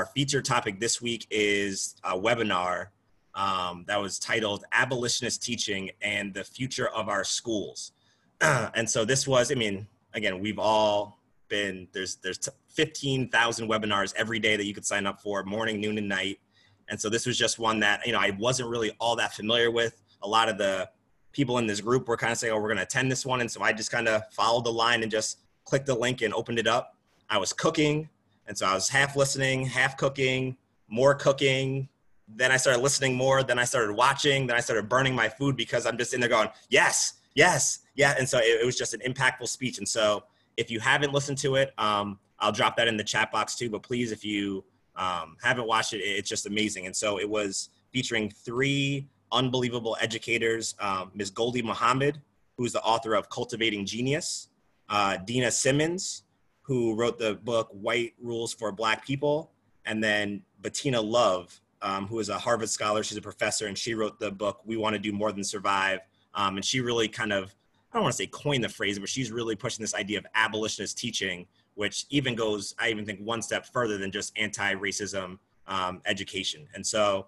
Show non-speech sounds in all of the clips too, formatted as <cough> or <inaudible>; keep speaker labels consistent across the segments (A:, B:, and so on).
A: our featured topic this week is a webinar um, that was titled Abolitionist Teaching and the Future of Our Schools. <clears throat> and so this was, I mean, again, we've all been, there's, there's 15,000 webinars every day that you could sign up for, morning, noon, and night. And so this was just one that, you know, I wasn't really all that familiar with. A lot of the people in this group were kind of saying, oh, we're going to attend this one. And so I just kind of followed the line and just clicked the link and opened it up. I was cooking. And so I was half listening, half cooking, more cooking. Then I started listening more. Then I started watching. Then I started burning my food because I'm just in there going, yes, yes, yeah. And so it, it was just an impactful speech. And so if you haven't listened to it, um, I'll drop that in the chat box too. But please, if you um, haven't watched it, it's just amazing. And so it was featuring three unbelievable educators um, Ms. Gholdy Muhammad, who's the author of Cultivating Genius, uh, Dena Simmons, who wrote the book White Rules for Black People, and then Bettina Love, um, who is a Harvard scholar. She's a professor, and she wrote the book We Want to Do More Than Survive. Um, and she really kind of, I don't want to say coined the phrase, but she's really pushing this idea of abolitionist teaching, which even goes, I even think, one step further than just anti racism um, education. And so,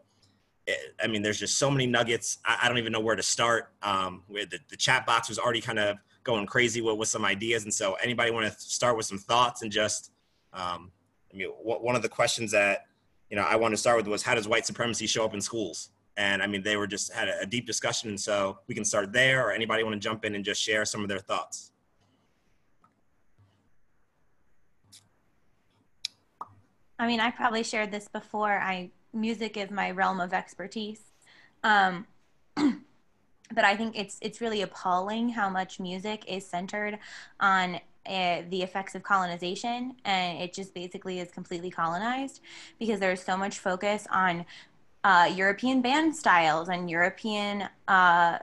A: eh, I mean, there's just so many nuggets. I, I don't even know where to start. Um, where the, the chat box was already kind of going crazy with, with some ideas. And so, anybody want to start with some thoughts and just, um, I mean, one of the questions that you know I want to start with was how does white supremacy show up in schools? And I mean, they were just had a, a deep discussion, and so we can start there. Or anybody want to jump in and just share some of their thoughts?
B: I mean, I probably shared this before. I music is my realm of expertise. Um, <clears throat> but I think it's it's really appalling how much music is centered on uh, the effects of colonization, and it just basically is completely colonized because there's so much focus on uh, European band styles and European uh,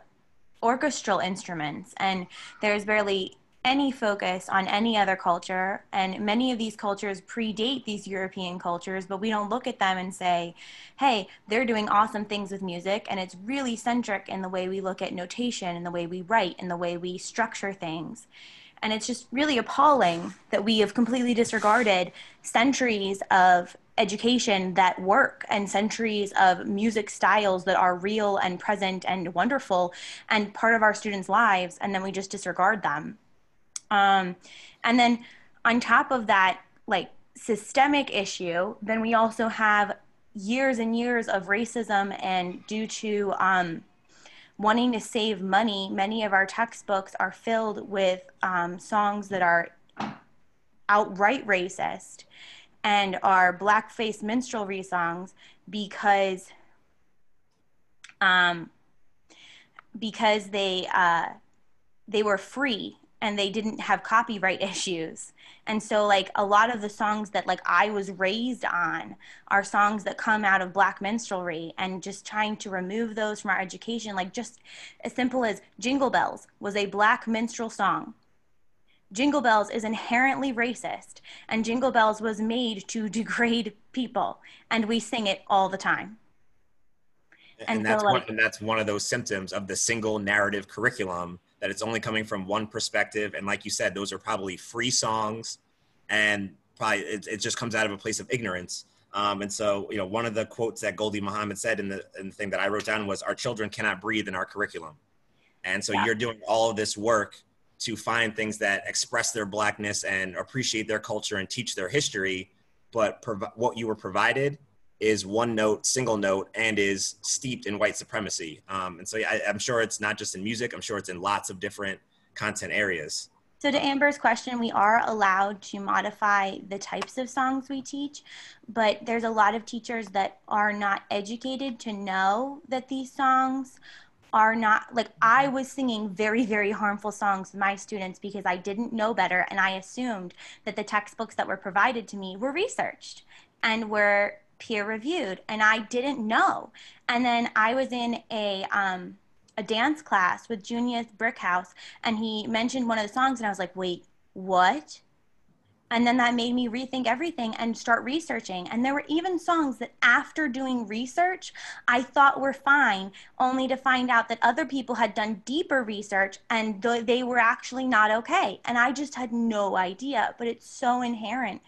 B: orchestral instruments, and there's barely any focus on any other culture. And many of these cultures predate these European cultures, but we don't look at them and say, hey, they're doing awesome things with music. And it's really centric in the way we look at notation, and the way we write, and the way we structure things. And it's just really appalling that we have completely disregarded centuries of education that work and centuries of music styles that are real and present and wonderful and part of our students' lives, and then we just disregard them. Um, and then on top of that, like systemic issue, then we also have years and years of racism and due to um, wanting to save money, many of our textbooks are filled with um, songs that are outright racist and are blackface minstrelsy songs because um, because they uh, they were free and they didn't have copyright <laughs> issues. And so like a lot of the songs that like i was raised on are songs that come out of black minstrelsy and just trying to remove those from our education. Like just as simple as jingle bells was a black minstrel song. Jingle bells is inherently racist and jingle bells was made to <laughs> degrade people and we sing it all the time.
A: And, and that's, so, like, one, and that's one of those symptoms of the single narrative curriculum that it's only coming from one perspective. And like you said, those are probably free songs and probably it, it just comes out of a place of ignorance. Um, and so, you know, one of the quotes that Gholdy Muhammad said in the, in the thing that I wrote down was, Our children cannot breathe in our curriculum. And so yeah. you're doing all of this work to find things that express their blackness and appreciate their culture and teach their history. But prov- what you were provided is one note, single note, and is steeped in white supremacy. Um, and so I, I'm sure it's not just in music, I'm sure it's in lots of different content areas.
B: So, to Amber's question, we are allowed to modify the types of songs we teach, but there's a lot of teachers that are not educated to know that these songs are not like I was singing very, very harmful songs to my students because I didn't know better and I assumed that the textbooks that were provided to me were researched and were peer reviewed and I didn't know. And then I was in a um, a dance class with Junious Brickhouse and he mentioned one of the songs and I was like, "Wait, what?" And then that made me rethink everything and start researching. And there were even songs that after doing research, I thought were fine, only to find out that other people had done deeper research and they were actually not okay. And I just had no idea, but it's so inherent.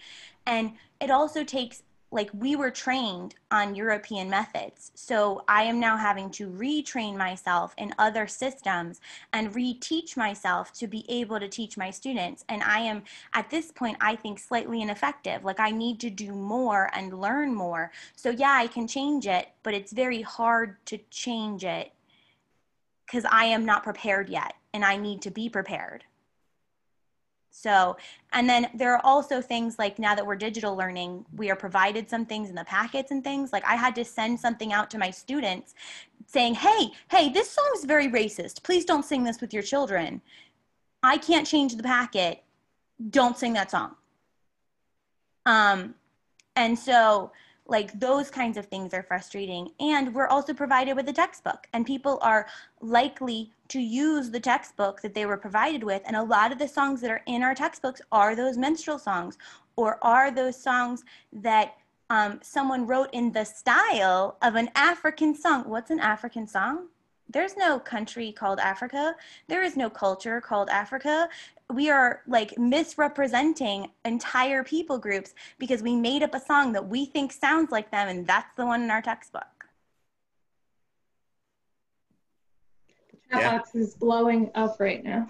B: And it also takes like we were trained on European methods. So I am now having to retrain myself in other systems and reteach myself to be able to teach my students. And I am at this point, I think slightly ineffective. Like I need to do more and learn more. So yeah, I can change it, but it's very hard to change it because I am not prepared yet and I need to be prepared. So, and then there are also things like now that we're digital learning, we are provided some things in the packets and things. Like I had to send something out to my students saying, hey, hey, this song is very racist. Please don't sing this with your children. I can't change the packet. Don't sing that song. Um, and so, like those kinds of things are frustrating. And we're also provided with a textbook. And people are likely to use the textbook that they were provided with. And a lot of the songs that are in our textbooks are those minstrel songs or are those songs that um, someone wrote in the style of an african song. What's an african song? There's no country called Africa. There is no culture called Africa. We are like misrepresenting entire people groups because we made up a song that we think sounds like them, and that's the one in our textbook.
C: The chat yeah. box is blowing up right now.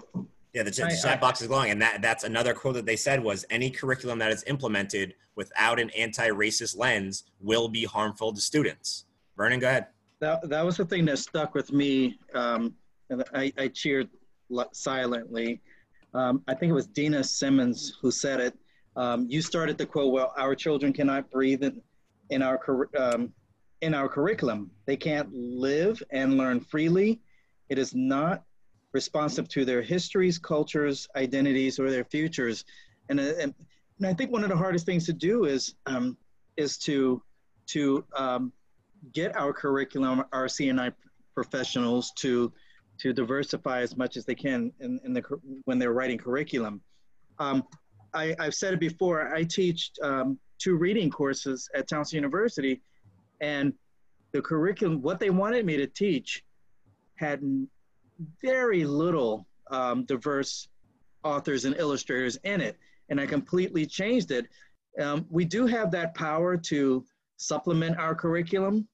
A: Yeah, the chat, chat box is glowing, and that that's another quote that they said was any curriculum that is implemented without an anti-racist lens will be harmful to students. Vernon, go ahead
D: that that was the thing that stuck with me, um, and I, I cheered silently. Um, I think it was Dena Simmons who said it. Um, you started the quote, "Well, our children cannot breathe in, in our um, in our curriculum. They can't live and learn freely. It is not responsive to their histories, cultures, identities, or their futures." And, uh, and, and I think one of the hardest things to do is um, is to to um, get our curriculum, our CNI professionals to to diversify as much as they can in, in the when they're writing curriculum. Um, I, have said it before. I teach um, two reading courses at Towson University, and the curriculum, what they wanted me to teach, had very little um, diverse authors and illustrators in it, and I completely changed it. Um, we do have that power to supplement our curriculum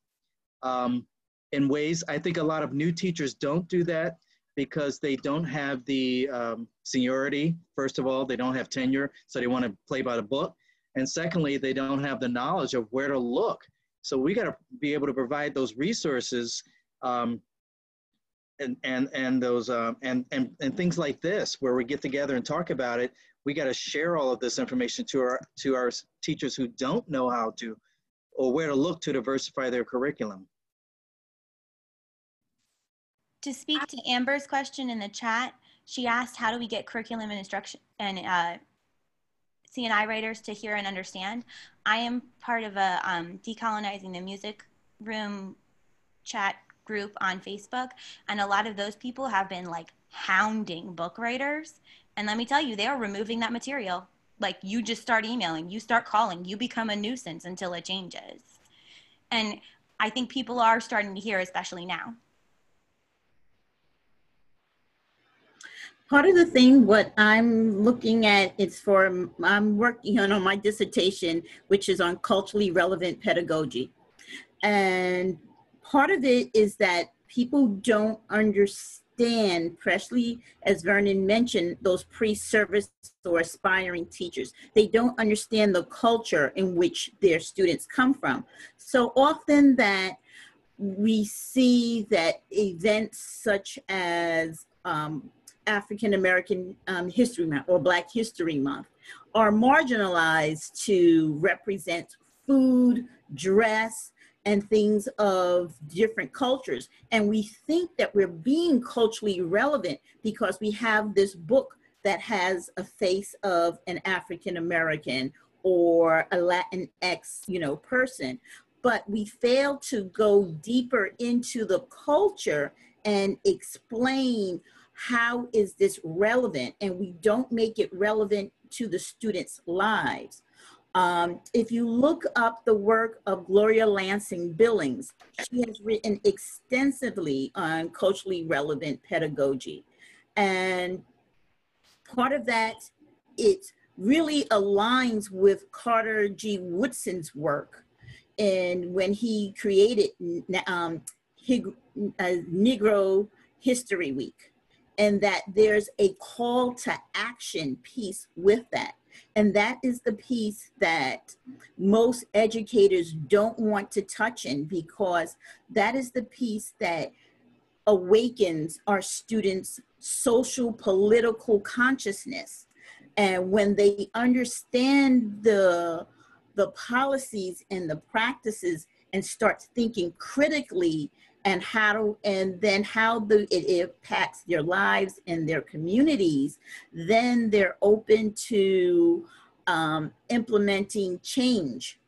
D: um, in ways. I think a lot of new teachers don't do that because they don't have the um, seniority. First of all, they don't have tenure, so they want to play by the book. And secondly, they don't have the knowledge of where to look. So we got to be able to provide those resources um, and and and those um, and and and things like this, where we get together and talk about it. We got to share all of this information to our to our teachers who don't know how to or where to look to diversify their curriculum.
B: To speak to Amber's question in the chat, she asked, how do we get curriculum and instruction and uh, CNI writers to hear and understand? I am part of a um, decolonizing the music room chat group on Facebook, and a lot of those people have been like hounding book writers. And let me tell you, they are removing that material like you just start emailing you start calling you become a nuisance until it changes and i think people are starting to hear especially now
E: part of the thing what i'm looking at is for i'm working on, on my dissertation which is on culturally relevant pedagogy and part of it is that people don't understand especially as Vernon mentioned, those pre-service or aspiring teachers. They don't understand the culture in which their students come from. So often that we see that events such as um, African American um, History Month or Black History Month are marginalized to represent food, dress, and things of different cultures. And we think that we're being culturally relevant because we have this book that has a face of an African American or a Latinx, you know, person. But we fail to go deeper into the culture and explain how is this relevant and we don't make it relevant to the students' lives. Um, if you look up the work of Gloria Ladson-Billings, she has written extensively on culturally relevant pedagogy. And part of that, it really aligns with Carter G. Woodson's work and when he created um, Negro History Week, and that there's a call to action piece with that. And that is the piece that most educators don't want to touch in because that is the piece that awakens our students' social political consciousness. And when they understand the the policies and the practices and start thinking critically and how to, and then how the, it impacts their lives and their communities, then they're open to um, implementing change.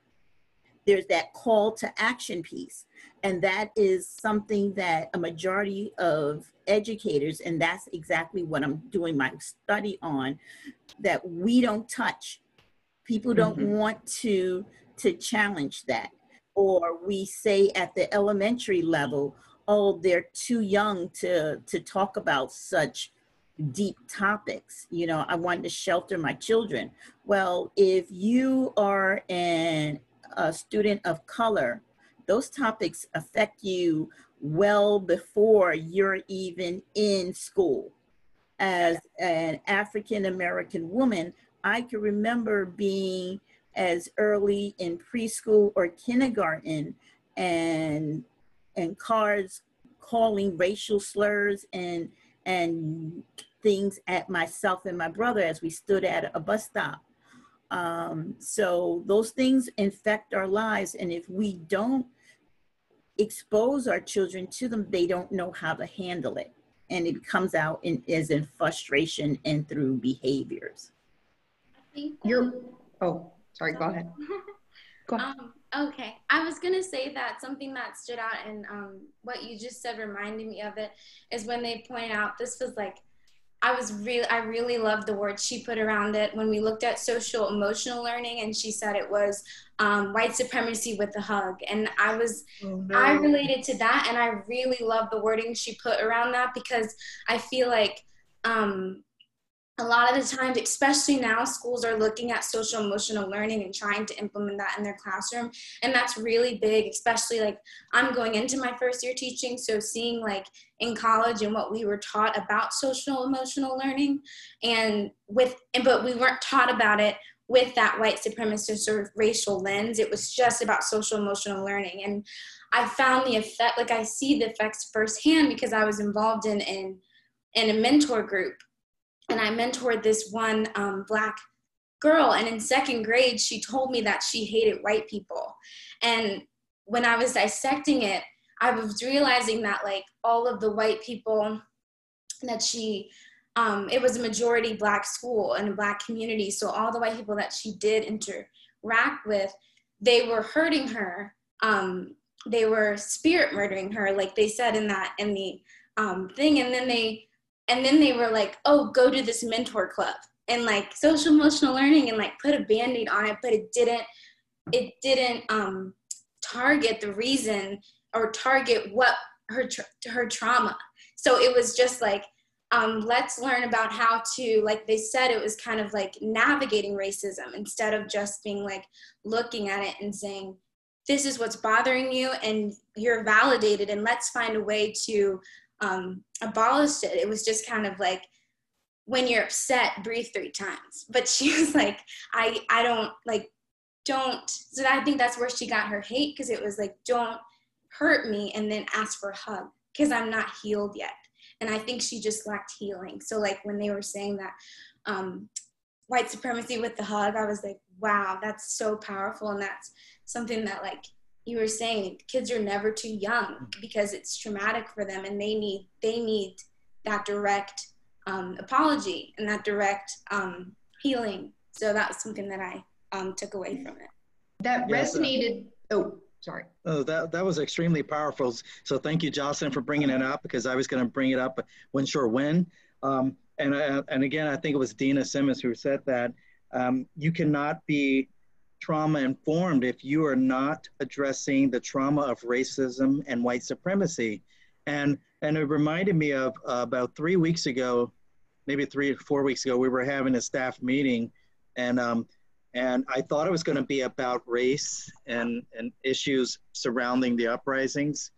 E: There's that call to action piece. And that is something that a majority of educators, and that's exactly what I'm doing my study on, that we don't touch People don't mm-hmm. want to to challenge that. Or we say at the elementary level, oh, they're too young to to talk about such deep topics. You know, I wanted to shelter my children. Well, if you are an a student of color, those topics affect you well before you're even in school. As an African American woman, I can remember being as early in preschool or kindergarten and and cars calling racial slurs and and things at myself and my brother as we stood at a bus stop. Um, so those things infect our lives, and if we don't expose our children to them, they don't know how to handle it, and it comes out in, as in frustration and through behaviors.
F: You're, oh, sorry, go ahead. <laughs>
G: Go ahead. Um, okay, I was gonna say that something that stood out and um, what you just said reminded me of it is when they pointed out this was like I was really I really loved the word she put around it when we looked at social emotional learning and she said it was um, white supremacy with a hug and I was oh, no. I related to that and I really love the wording she put around that because I feel like um, a lot of the times, especially now, schools are looking at social emotional learning and trying to implement that in their classroom. And that's really big, especially like I'm going into my first year teaching. So seeing like in college and what we were taught about social emotional learning and with, but we weren't taught about it with that white supremacist of racial lens. It was just about social emotional learning. And I found the effect, like I see the effects firsthand because I was involved in, in, in a mentor group and I mentored this one um, black girl. And in second grade, she told me that she hated white people. And when I was dissecting it, I was realizing that like all of the white people that she, um, it was a majority black school and a black community. So all the white people that she did interact with, they were hurting her. Um, they were spirit murdering her, like they said in that in the um, thing. And then they and then they were like oh go to this mentor club. And like social emotional learning and like put a band-aid on it but it didn't it didn't um target the reason or target what her tra- her trauma. So it was just like um, let's learn about how to like they said it was kind of like navigating racism instead of just being like looking at it and saying this is what's bothering you and you're validated and let's find a way to um, abolished it. It was just kind of like, when you're upset, breathe three times. But she <laughs> was like, I, I don't like, don't. So I think that's where she got her hate because it was like, don't hurt me and then ask for a hug because I'm not healed yet. And I think she just lacked healing. So like when they were saying that um, white supremacy with the hug, I was like, wow, that's so powerful. And that's something that like you were saying kids are never too young because it's traumatic for them and they need they need that direct um, apology and that direct um, healing. So that was something that i um, took away from it.
F: That resonated oh sorry.
D: Oh that, that was extremely powerful. So thank you jocelyn for bringing it up because i was going to bring it up but wasn't sure when um, and, uh, and again i think it was dena simmons who said that um, you cannot be trauma informed if you are not addressing the trauma of racism and white supremacy. And, and it reminded me of uh, about three weeks ago, maybe three or four weeks ago, we were having a staff meeting and um, and I thought it was going to be about race and and issues surrounding the uprisings,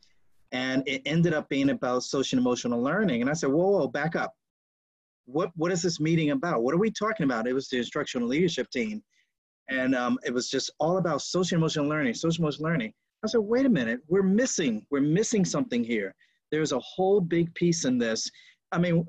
D: and it ended up being about social emotional learning. And I said, whoa, whoa, back up. What what is this meeting about? What are we talking about? It was the instructional leadership team, and um, it was just all about social emotional learning, social emotional learning. I said, wait a minute, we're missing, we're missing something here. There's a whole big piece in this. I mean,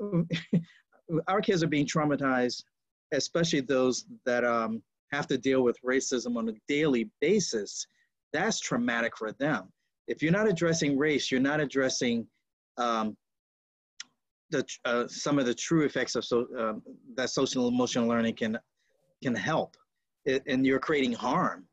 D: <laughs> our kids are being traumatized, especially those that um, have to deal with racism on a daily basis. That's traumatic for them. If you're not addressing race, you're not addressing um, the, uh, some of the true effects of so, uh, that social emotional learning can can help, and you're creating harm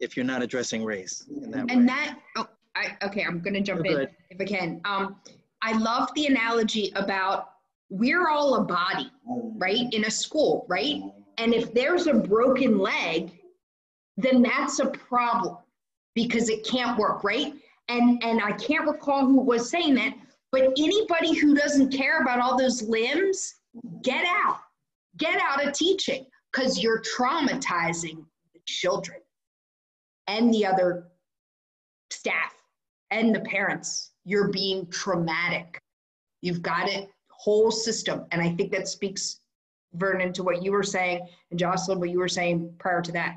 D: if you're not addressing race in that
F: and
D: way.
F: that oh I, okay i'm going to jump
D: You're
F: in
D: good.
F: if i can. Um, i love the analogy about we're all a body right in a school right? And if there's a broken leg then that's a problem because it can't work right? And and i can't recall who was saying that but anybody who doesn't care about all those limbs get out. Get out of teaching because you're traumatizing the children and the other staff and the parents. You're being traumatic. You've got it, whole system. And I think that speaks, Vernon, to what you were saying, and Jocelyn, what you were saying prior to that.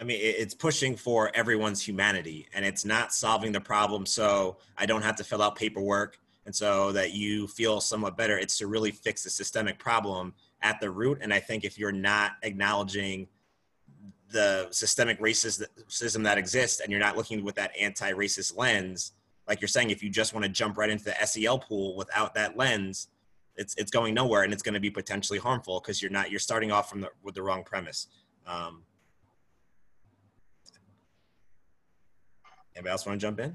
A: I mean, it's pushing for everyone's humanity and it's not solving the problem so I don't have to fill out paperwork and so that you feel somewhat better. It's to really fix the systemic problem at the root. And I think if you're not acknowledging the systemic racism that exists and you're not looking with that anti-racist lens, like you're saying, if you just want to jump right into the SEL pool without that lens, it's it's going nowhere and it's going to be potentially harmful because you're not you're starting off from the with the wrong premise. Um, anybody else want to jump in?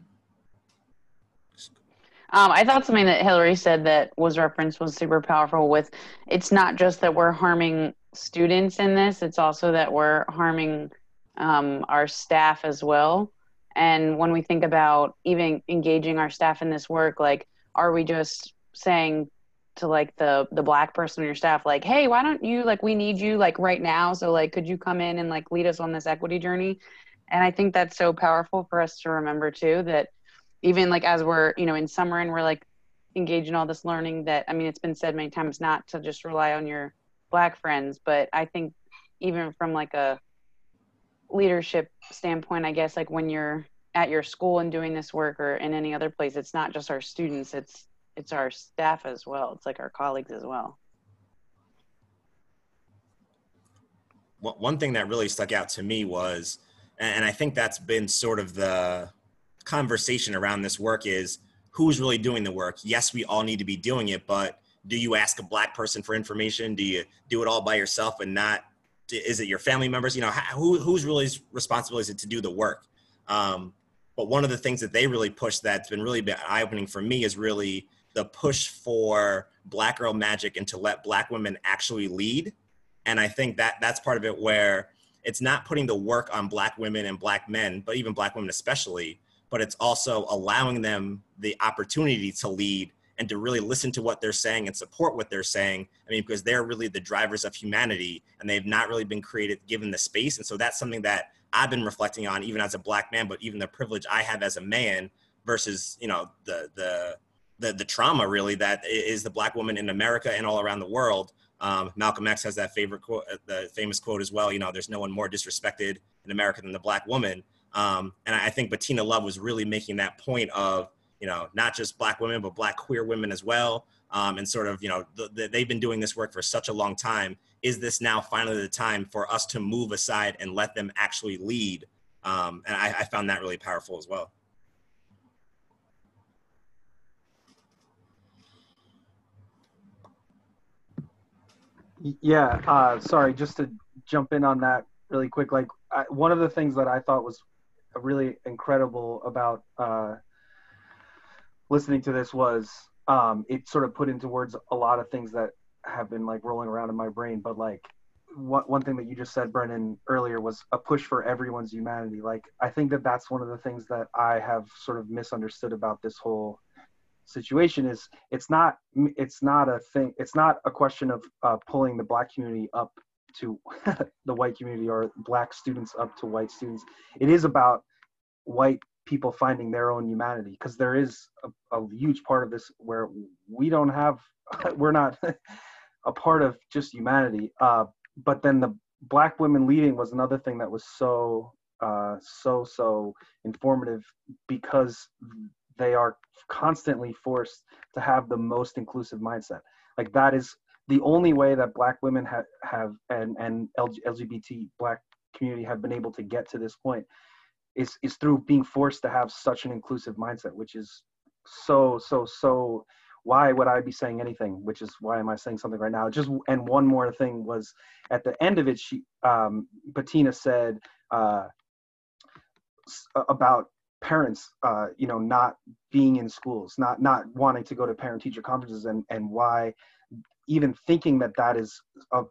H: Um, I thought something that Hillary said that was referenced was super powerful. With it's not just that we're harming students in this; it's also that we're harming um, our staff as well. And when we think about even engaging our staff in this work, like, are we just saying to like the the black person on your staff, like, hey, why don't you like we need you like right now? So like, could you come in and like lead us on this equity journey? And I think that's so powerful for us to remember too that even like as we're you know in summer and we're like engaged in all this learning that i mean it's been said many times not to just rely on your black friends but i think even from like a leadership standpoint i guess like when you're at your school and doing this work or in any other place it's not just our students it's it's our staff as well. It's like our colleagues as well.
A: One one thing that really stuck out to me was, and I think that's been sort of the conversation around this work is who's really doing the work. Yes, we all need to be doing it, but do you ask a black person for information? Do you do it all by yourself and not? Is it your family members? You know, who, who's really responsible is it to do the work? Um, but one of the things that they really push that's been really eye opening for me is really the push for Black Girl Magic and to let Black women actually lead. And I think that that's part of it where it's not putting the work on Black women and Black men, but even Black women especially, but it's also allowing them the opportunity to lead and to really listen to what they're saying and support what they're saying. I mean, because they're really the drivers of humanity and they've not really been created, given the space. And so that's something that I've been reflecting on even as a black man, but even the privilege I have as a man versus, you know, the, the, the, the trauma really that is the black woman in America and all around the world. Um, Malcolm X has that favorite quote, uh, the famous quote as well. You know, there's no one more disrespected in America than the black woman. Um, and I think Bettina Love was really making that point of, you know, not just black women, but black queer women as well. Um, and sort of, you know, th- th- they've been doing this work for such a long time. Is this now finally the time for us to move aside and let them actually lead? Um, and I, I found that really powerful as well.
I: Yeah, uh, sorry, just to jump in on that really quick. Like, I, one of the things that I thought was really incredible about uh, listening to this was um, it sort of put into words a lot of things that have been like rolling around in my brain. But like, one, one thing that you just said, Brennan, earlier was a push for everyone's humanity. Like, I think that that's one of the things that I have sort of misunderstood about this whole situation is it's not it's not a thing it's not a question of uh, pulling the black community up to <laughs> the white community or black students up to white students. It is about white people finding their own humanity because there is a, a, huge part of this where we don't have <laughs> we're not <laughs> a part of just humanity. Uh, but then the black women leading was another thing that was so uh, so so informative because they are constantly forced to have the most inclusive mindset. Like that is the only way that black women have have and and lgbt black community have been able to get to this point is is through being forced to have such an inclusive mindset which is so so so why would i be saying anything? Which is why am i saying something right now? Just and one more thing was at the end of it she um bettina said uh about parents uh you know not being in schools not not wanting to go to parent teacher conferences and and why even thinking that that is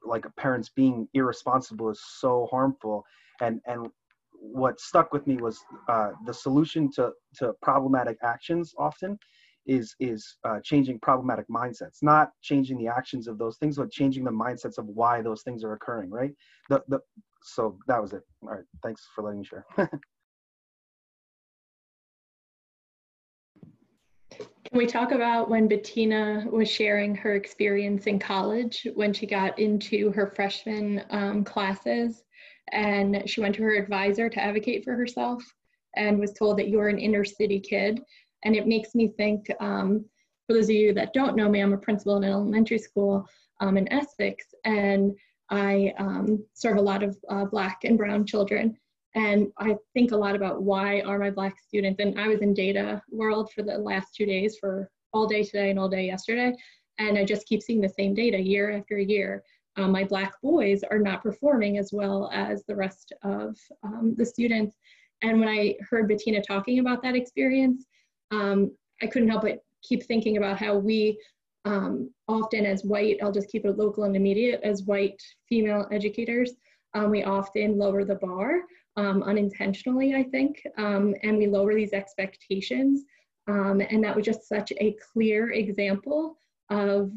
I: like a parents being irresponsible is so harmful. And and what stuck with me was uh, the solution to to problematic actions often is is uh, changing problematic mindsets. Not changing the actions of those things but changing the mindsets of why those things are occurring right? The the so that was it. All right. Thanks for letting me share <laughs>
C: Can we talk about when Bettina was sharing her experience in college when she got into her freshman um, classes and she went to her advisor to advocate for herself and was told that you're an inner city kid. And it makes me think, um, for those of you that don't know me, I'm a principal in an elementary school um, in Essex, and I um, serve a lot of uh, Black and Brown children. And I think a lot about why are my Black students, and I was in data world for the last two days for all day today and all day yesterday, and I just keep seeing the same data year after year. Um, my Black boys are not performing as well as the rest of um, the students. And when I heard Bettina talking about that experience, um, I couldn't help but keep thinking about how we um, often as white, I'll just keep it local and immediate, as white female educators, um, we often lower the bar um, unintentionally, I think, um, and we lower these expectations. Um, and that was just such a clear example of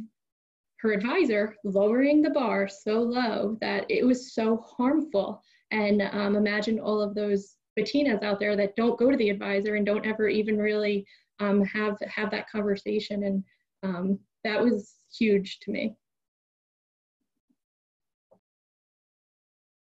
C: her advisor lowering the bar so low that it was so harmful. And um, imagine all of those Bettinas out there that don't go to the advisor and don't ever even really um, have have that conversation. And um, that was huge to me.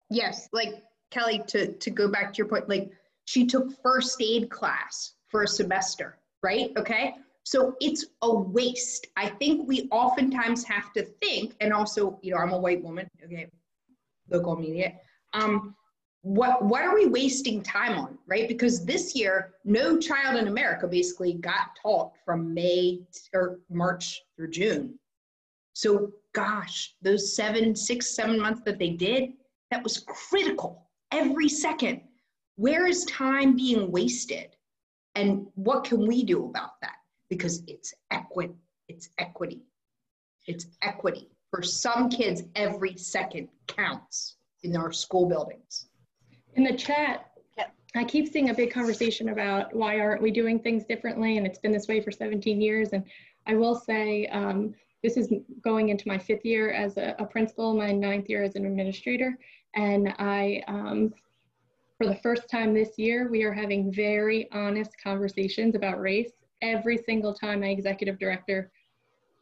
F: Yes, like Kelly, to, to go back to your point, like she took first aid class for a semester, right? Okay. So it's a waste. I think we oftentimes have to think, and also, you know, I'm a white woman, okay, local media. Um, what what are we wasting time on, right? Because this year, no child in America basically got taught from May or March through June. So gosh, those seven, six, seven months that they did, that was critical every second. Where is time being wasted? And what can we do about that? Because it's equity. It's equity. It's equity. For some kids, every second counts in our school buildings.
C: In the chat, I keep seeing a big conversation about why aren't we doing things differently? And it's been this way for 17 years. And I will say, um, this is going into my fifth year as a, a, principal, my ninth year as an administrator. And I, um, for the first time this year, we are having very honest conversations about race. Every single time my executive director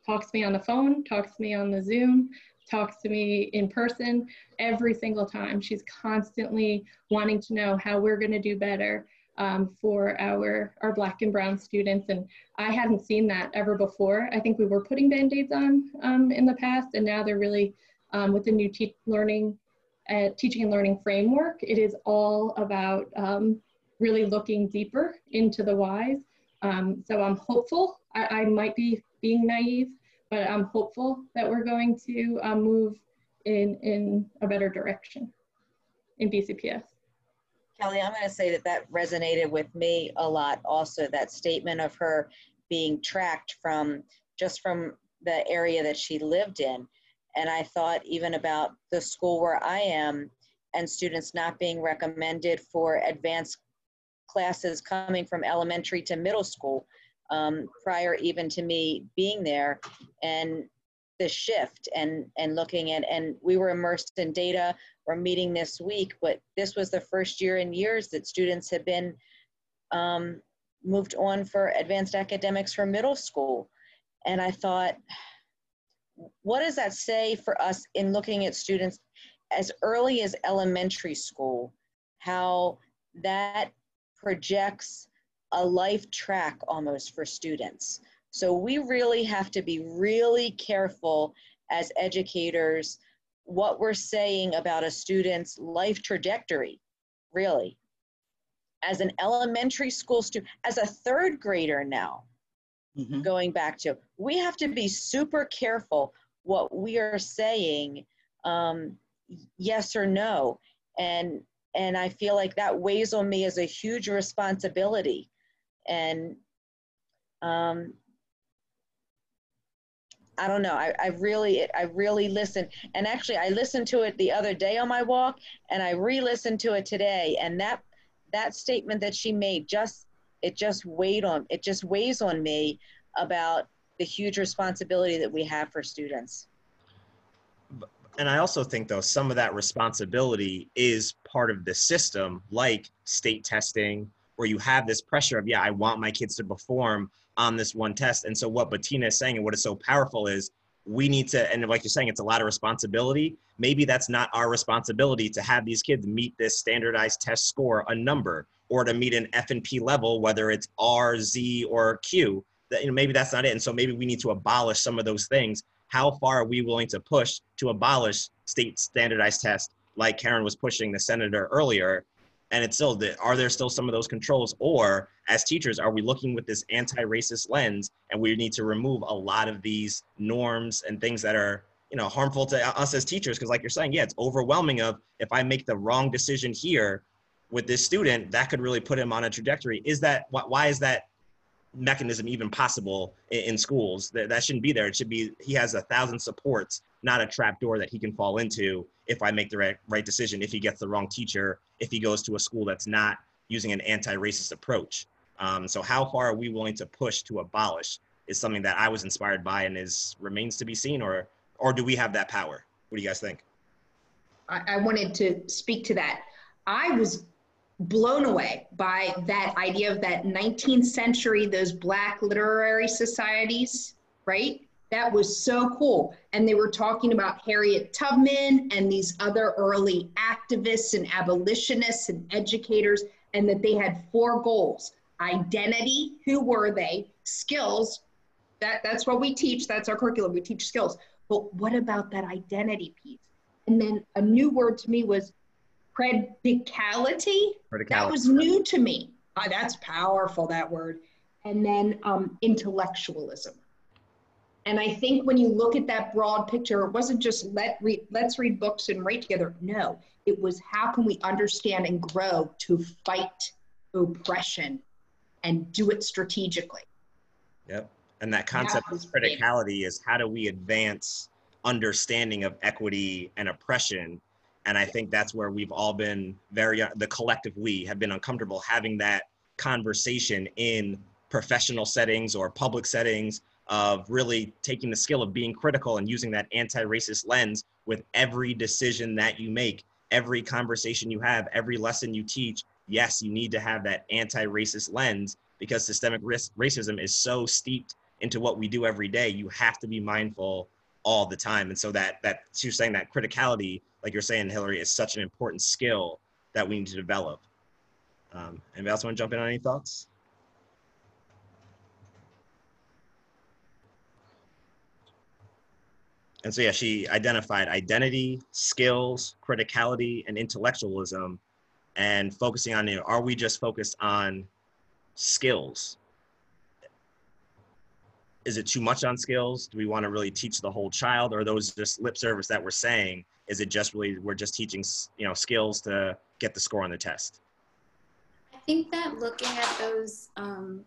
C: talks to me on the phone, talks to me on the Zoom, talks to me in person, every single time. She's constantly wanting to know how we're going to do better um, for our, our black and brown students. And I hadn't seen that ever before. I think we were putting band-aids on um, in the past, and now they're really, um, with the new te learning uh, teaching and learning framework, it is all about um, really looking deeper into the whys. Um, so I'm hopeful. I, I, might be being naive, but I'm hopeful that we're going to uh, move in, in a better direction in BCPS.
J: Kelly, I'm going to say that that resonated with me a lot also, that statement of her being tracked from just from the area that she lived in. And I thought even about the school where I am and students not being recommended for advanced classes coming from elementary to middle school. um, prior even to me being there and the shift and and looking at and we were immersed in data we're meeting this week but this was the first year in years that students have been um, moved on for advanced academics for middle school and i thought what does that say for us in looking at students as early as elementary school how that projects a life track almost for students. So we really have to be really careful as educators what we're saying about a student's life trajectory, really. As an elementary school student, as a third grader now, mm-hmm. going back to, we have to be super careful what we are saying, um, yes or no. And and I feel like that weighs on me as a huge responsibility and um, I don't know. I, I really, I really listened, and actually, I listened to it the other day on my walk, and I re-listened to it today. And that that statement that she made just it just weighed on it just weighs on me about the huge responsibility that we have for students.
A: And I also think though some of that responsibility is part of the system, like state testing, where you have this pressure of, yeah, I want my kids to perform on this one test. And so what Bettina is saying and what is so powerful is we need to, and like you're saying, it's a lot of responsibility. Maybe that's not our responsibility to have these kids meet this standardized test score, a number, or to meet an F and P level, whether it's R, Z, or Q. That you know, maybe that's not it. And so maybe we need to abolish some of those things. How far are we willing to push to abolish state standardized tests, like Karen was pushing the senator earlier, and it's still are there still some of those controls or as teachers are we looking with this anti-racist lens and we need to remove a lot of these norms and things that are you know harmful to uh, us as teachers because like you're saying yeah it's overwhelming of if i make the wrong decision here with this student that could really put him on a trajectory is that why is that mechanism even possible in, schools that, that shouldn't be there it should be he has a thousand supports not a trap door that he can fall into if I make the right, right decision, if he gets the wrong teacher, if he goes to a school that's not using an anti-racist approach. Um, so how far are we willing to push to abolish is something that I was inspired by and is remains to be seen or or do we have that power? What do you guys think?
F: I, I wanted to speak to that. I was blown away by that idea of that 19th century, those black literary societies, right? That was so cool. And they were talking about Harriet Tubman and these other early activists and abolitionists and educators, and that they had four goals identity, who were they? Skills, that, that's what we teach, that's our curriculum, we teach skills. But what about that identity piece? And then a new word to me was criticality. criticality. That was new to me. Oh, that's powerful, that word. And then um, intellectualism. And I think when you look at that broad picture, it wasn't just let read, let's read books and write together. No, it was how can we understand and grow to fight oppression and do it strategically.
A: Yep. And that concept that of criticality is how do we advance understanding of equity and oppression? And I think that's where we've all been very, uh, the collective we have been uncomfortable having that conversation in professional settings or public settings of really taking the skill of being critical and using that anti-racist lens with every decision that you make every conversation you have every lesson you teach. Yes you need to have that anti-racist lens because systemic risk, racism is so steeped into what we do every day. You have to be mindful all the time. And so that that you're saying that criticality like you're saying hillary is such an important skill that we need to develop um, anybody else want to jump in on any thoughts And so, yeah, she identified identity, skills, criticality, and intellectualism, and focusing on, you know, are we just focused on skills? Is it too much on skills? Do we want to really teach the whole child, or are those just lip service that we're saying? Is it just really we're just teaching, you know, skills to get the score on the test?
G: I think that looking at those, um,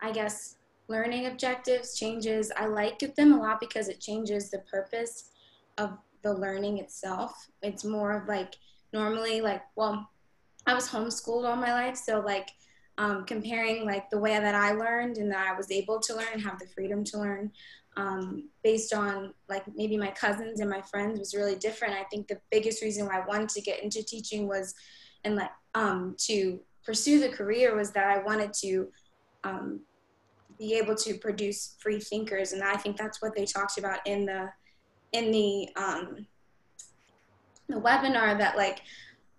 G: I guess, learning objectives changes. I like them a lot because it changes the purpose of the learning itself. It's more of like normally like well, I was homeschooled all my life, so like um, comparing like the way that I learned and that I was able to learn and have the freedom to learn um, based on like maybe my cousins and my friends was really different. I think the biggest reason why I wanted to get into teaching was and like um, to pursue the career was that I wanted to um, be able to produce free thinkers, and I think that's what they talked about in the in the um, the webinar that like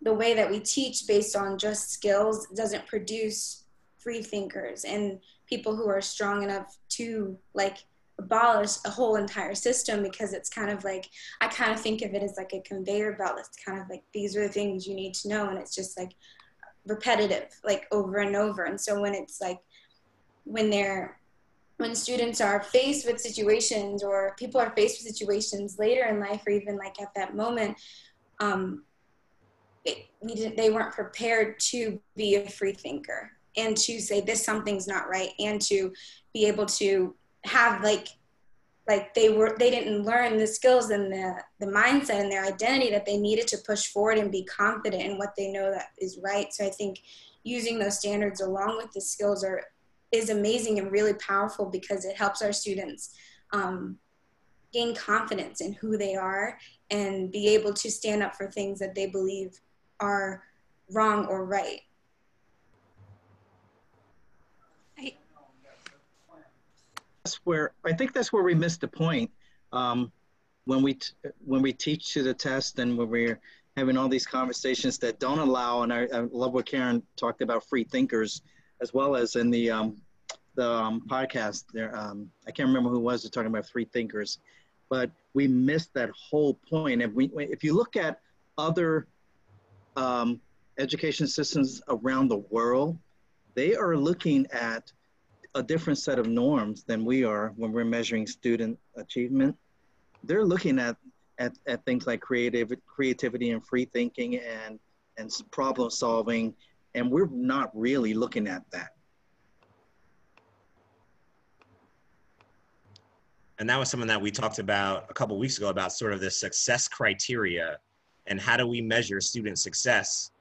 G: the way that we teach based on just skills doesn't produce free thinkers and people who are strong enough to like abolish a whole entire system because it's kind of like I kind of think of it as like a conveyor belt. It's kind of like these are the things you need to know, and it's just like repetitive, like over and over. And so when it's like when they're when students are faced with situations or people are faced with situations later in life or even like at that moment um, we didn't, they weren't prepared to be a free thinker and to say this something's not right and to be able to have like like they were they didn't learn the skills and the the mindset and their identity that they needed to push forward and be confident in what they know that is right. So i think using those standards along with the skills are is amazing and really powerful because it helps our students um, gain confidence in who they are and be able to stand up for things that they believe are wrong or right
D: that's where I think that's where we missed the point. Um, when we t- when we teach to the test and when we're having all these conversations that don't allow, and I, I love what Karen talked about free thinkers, as well as in the um, the um, podcast. There, um, I can't remember who was talking about free thinkers, but we missed that whole point. If we if you look at other um, education systems around the world, they are looking at a different set of norms than we are when we're measuring student achievement. They're looking at, at, at things like creative, creativity and free thinking and, and problem solving, and we're not really looking at that.
A: And that was something that we talked about a couple weeks ago about sort of the success criteria and how do we measure student success?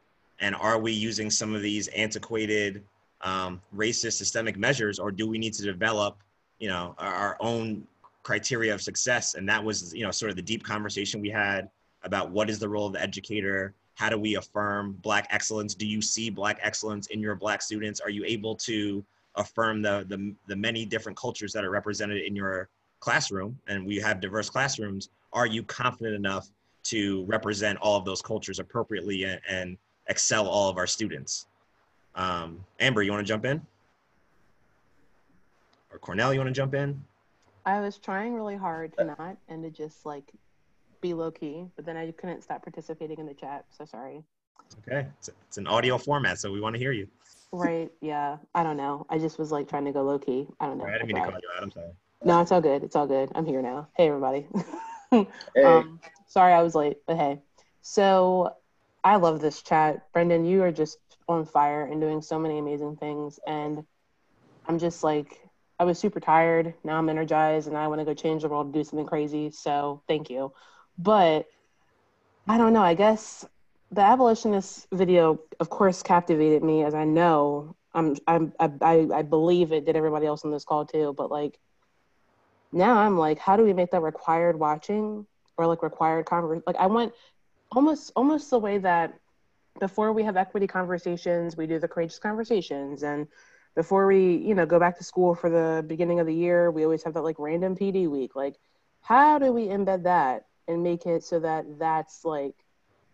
A: And are we using some of these antiquated um, racist systemic measures, or do we need to develop, you know, our, own criteria of success? And that was, you know, sort of the deep conversation we had about what is the role of the educator. How do we affirm Black excellence? Do you see Black excellence in your Black students? Are you able to affirm the, the, the many different cultures that are represented in your classroom? And we have diverse classrooms. Are you confident enough to represent all of those cultures appropriately and, and excel all of our students? Um, Amber, you want to jump in? Or Cornell, you want to jump in?
K: I was trying really hard to not and to just like be low key, but then I couldn't stop participating in the chat. So sorry.
A: Okay, it's, it's an audio format, so we want to hear you.
K: Right. Yeah. I don't know. I just was like trying to go low key. I don't know.
A: Right, I didn't mean to call you out. I'm sorry.
K: No, it's all good. It's all good. I'm here now. Hey, everybody. <laughs> hey. Um, sorry I was late, but hey. So I love this chat. Brendan, you are just on fire and doing so many amazing things. And I'm just like, I was super tired. Now I'm energized and I want to go change the world, and do something crazy. So thank you. But I don't know. I guess the abolitionist video, of course, captivated me as I know. I'm, I'm, I, I believe it did everybody else on this call too. But like, now I'm like, how do we make that required watching or like required conversation? Like, I want almost, almost the way that before we have equity conversations, we do the courageous conversations. And before we, you know, go back to school for the beginning of the year, we always have that like random PD week. Like, how do we embed that and make it so that that's like,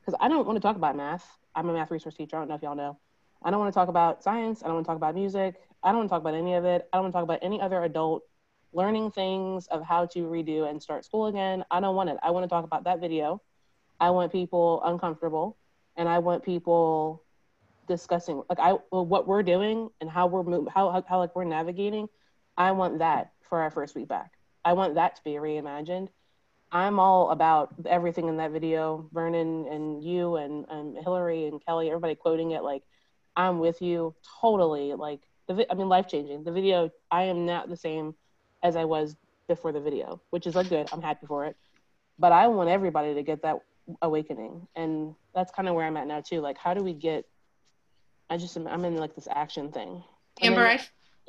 K: because I don't want to talk about math. I'm a math resource teacher. I don't know if y'all know. I don't want to talk about science. I don't want to talk about music. I don't want to talk about any of it. I don't want to talk about any other adult learning things of how to redo and start school again. I don't want it. I want to talk about that video. I want people uncomfortable and I want people discussing like I what we're doing and how we're moving, how, how how like we're navigating. I want that for our first week back. I want that to be reimagined. I'm all about everything in that video. Vernon and you and, and Hillary and Kelly, everybody quoting it like, I'm with you totally. Like the I mean, life changing. The video, I am not the same as I was before the video, which is like good. I'm happy for it. But I want everybody to get that awakening and that's kind of where i'm at now too like how do we get I just I'm in like this action thing.
L: Amber, I,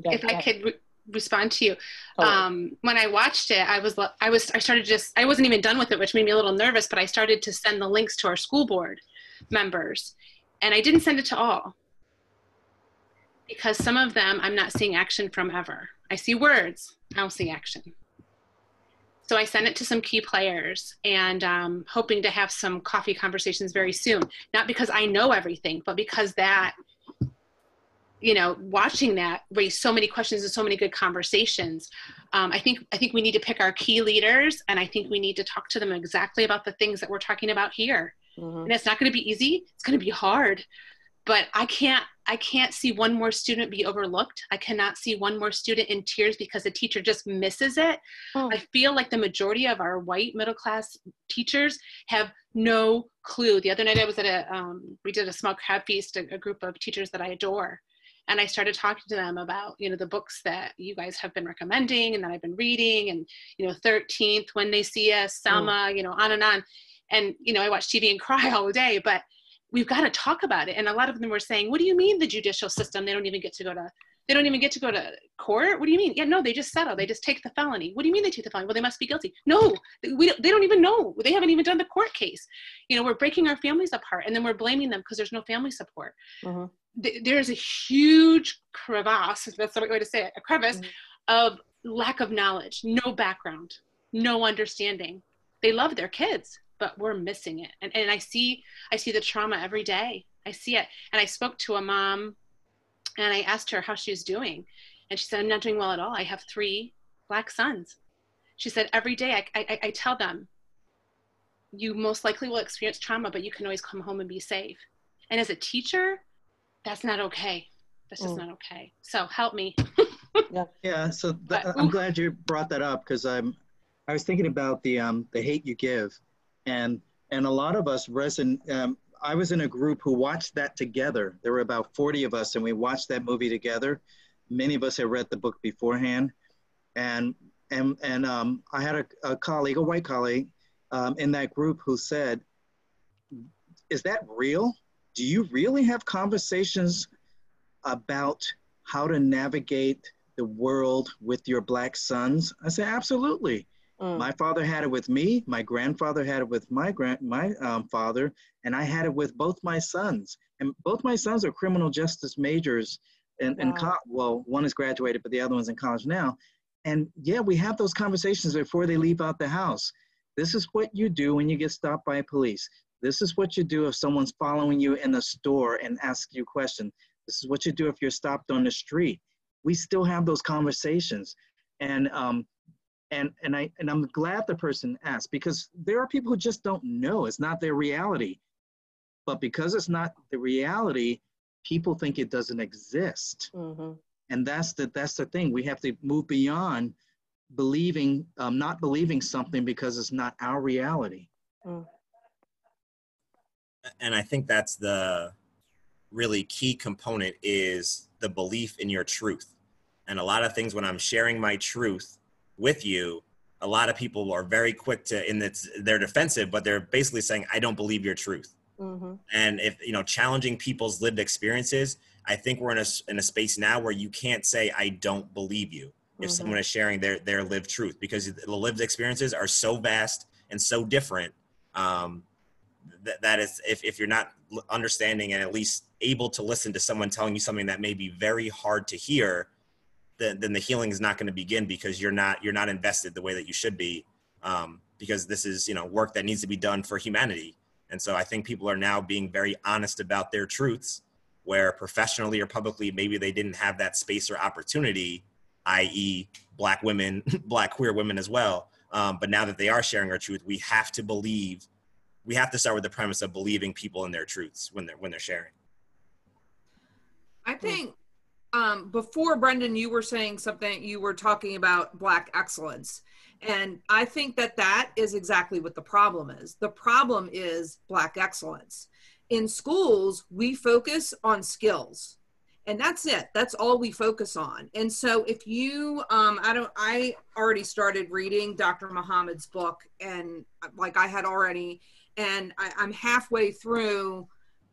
L: if I could re- respond to you, um, when I watched it, I was I was I started just I wasn't even done with it, which made me a little nervous. But I started to send the links to our school board members, and I didn't send it to all because some of them I'm not seeing action from ever. I see words, I don't see action. So I sent it to some key players and um, hoping to have some coffee conversations very soon. Not because I know everything, but because that, you know, watching that raised so many questions and so many good conversations. Um, I think I think we need to pick our key leaders, and I think we need to talk to them exactly about the things that we're talking about here. Mm-hmm. And it's not going to be easy. It's going to be hard, but I can't I can't see one more student be overlooked. I cannot see one more student in tears because the teacher just misses it. Oh. I feel like the majority of our white middle class teachers have no clue. The other night I was at a, um, we did a small crab feast, a, a group of teachers that I adore. And I started talking to them about, you know, the books that you guys have been recommending and that I've been reading and, you know, 13th, When They See Us, Selma, oh. you know, on and on. And, you know, I watch TV and cry <laughs> all day, but we've got to talk about it. And a lot of them were saying, what do you mean the judicial system? They don't even get to go to, they don't even get to go to court. What do you mean? Yeah, no, they just settle. They just take the felony. What do you mean they take the felony? Well, they must be guilty. No, we, they don't even know. They haven't even done the court case. You know, we're breaking our families apart and then we're blaming them because there's no family support. Mm-hmm. There's a huge crevasse, that's the right way to say it, a crevice mm-hmm. of lack of knowledge, no background, no understanding. They love their kids but we're missing it. And, and i see i see the trauma every day. I see it. And i spoke to a mom and i asked her how she was doing. And she said i'm not doing well at all. I have three black sons. She said every day i, I, I tell them you most likely will experience trauma but you can always come home and be safe. And as a teacher that's not okay. That's just mm. not okay. So help me.
D: Yeah. <laughs> Yeah so th- but, i'm glad you brought that up because i'm i was thinking about the um the hate you give and and a lot of us. Um, I was in a group who watched that together. There were about 40 of us, and we watched that movie together. Many of us had read the book beforehand, and and and um, I had a, a, colleague, a white colleague, um, in that group who said, "Is that real? Do you really have conversations about how to navigate the world with your black sons?" I said, "Absolutely." Mm. My father had it with me. My grandfather had it with my grand my um, father, and I had it with both my sons. And both my sons are criminal justice majors. And, wow. and co- well, one is graduated, but the other one's in college now. And yeah, we have those conversations before they leave out the house. This is what you do when you get stopped by police. This is what you do if someone's following you in the store and asks you a question. This is what you do if you're stopped on the street. We still have those conversations. And um, and and i and i'm glad the person asked because there are people who just don't know. It's not their reality. But because it's not the reality people think it doesn't exist. Mm-hmm. and that's the that's the thing. We have to move beyond believing um, not believing something because it's not our reality. Mm.
A: and i think that's the really key component is the belief in your truth. And a lot of things when i'm sharing my truth with you, a lot of people are very quick to in that they're defensive, but they're basically saying, "I don't believe your truth." Mm-hmm. And if you know, challenging people's lived experiences, I think we're in a in a space now where you can't say, "I don't believe you." If mm-hmm. someone is sharing their their lived truth, because the lived experiences are so vast and so different, um, that that is if if you're not understanding and at least able to listen to someone telling you something that may be very hard to hear, then, then the healing is not going to begin because you're not you're not invested the way that you should be um, because this is you know work that needs to be done for humanity. And so i think people are now being very honest about their truths where professionally or publicly maybe they didn't have that space or opportunity i.e black women <laughs> black queer women as well. Um, but now that they are sharing our truth we have to believe we have to start with the premise of believing people in their truths when they're when they're sharing.
M: I think um, before Brendan, you were saying something, you were talking about Black excellence. And I think that that is exactly what the problem is. The problem is Black excellence. In schools, we focus on skills. And that's it. That's all we focus on. And so if you, um, I don't, I already started reading Dr. Muhammad's book and like I had already, and I, I'm halfway through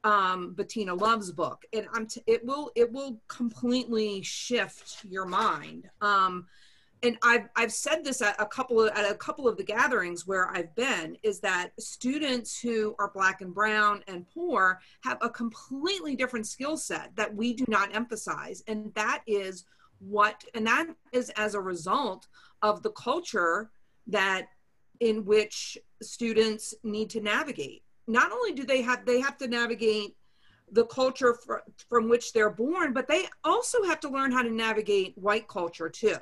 M: um, Bettina Love's book, and I'm t- it will it will completely shift your mind. Um, and I've I've said this at a couple of at a couple of the gatherings where I've been is that students who are black and brown and poor have a completely different skill set that we do not emphasize, and that is what and that is as a result of the culture that in which students need to navigate. Not only do they have they have to navigate the culture fr- from which they're born, but they also have to learn how to navigate white culture too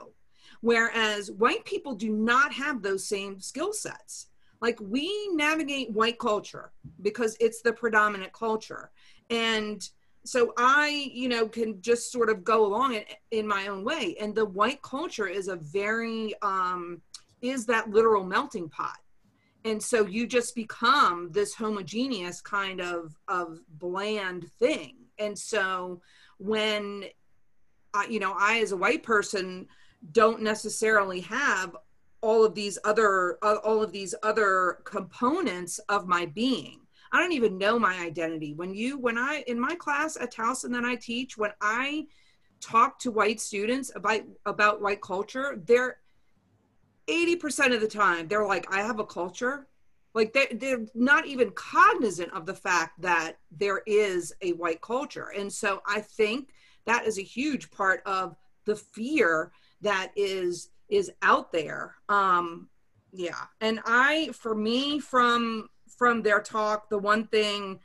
M: Whereas white people do not have those same skill sets. Like we navigate white culture because it's the predominant culture. And so I, you know, can just sort of go along it in my own way. And the white culture is a very, um, is that literal melting pot. And so you just become this homogeneous kind of, of bland thing. And so when, I, you know, I, as a white person, don't necessarily have all of these other uh, all of these other components of my being i don't even know my identity when you when i in my class at towson that i teach when i talk to white students about about white culture they're 80% of the time they're like i have a culture. Like they're, they're not even cognizant of the fact that there is a white culture. And so i think that is a huge part of the fear that is is out there. Um yeah. And i for me from from their talk the one thing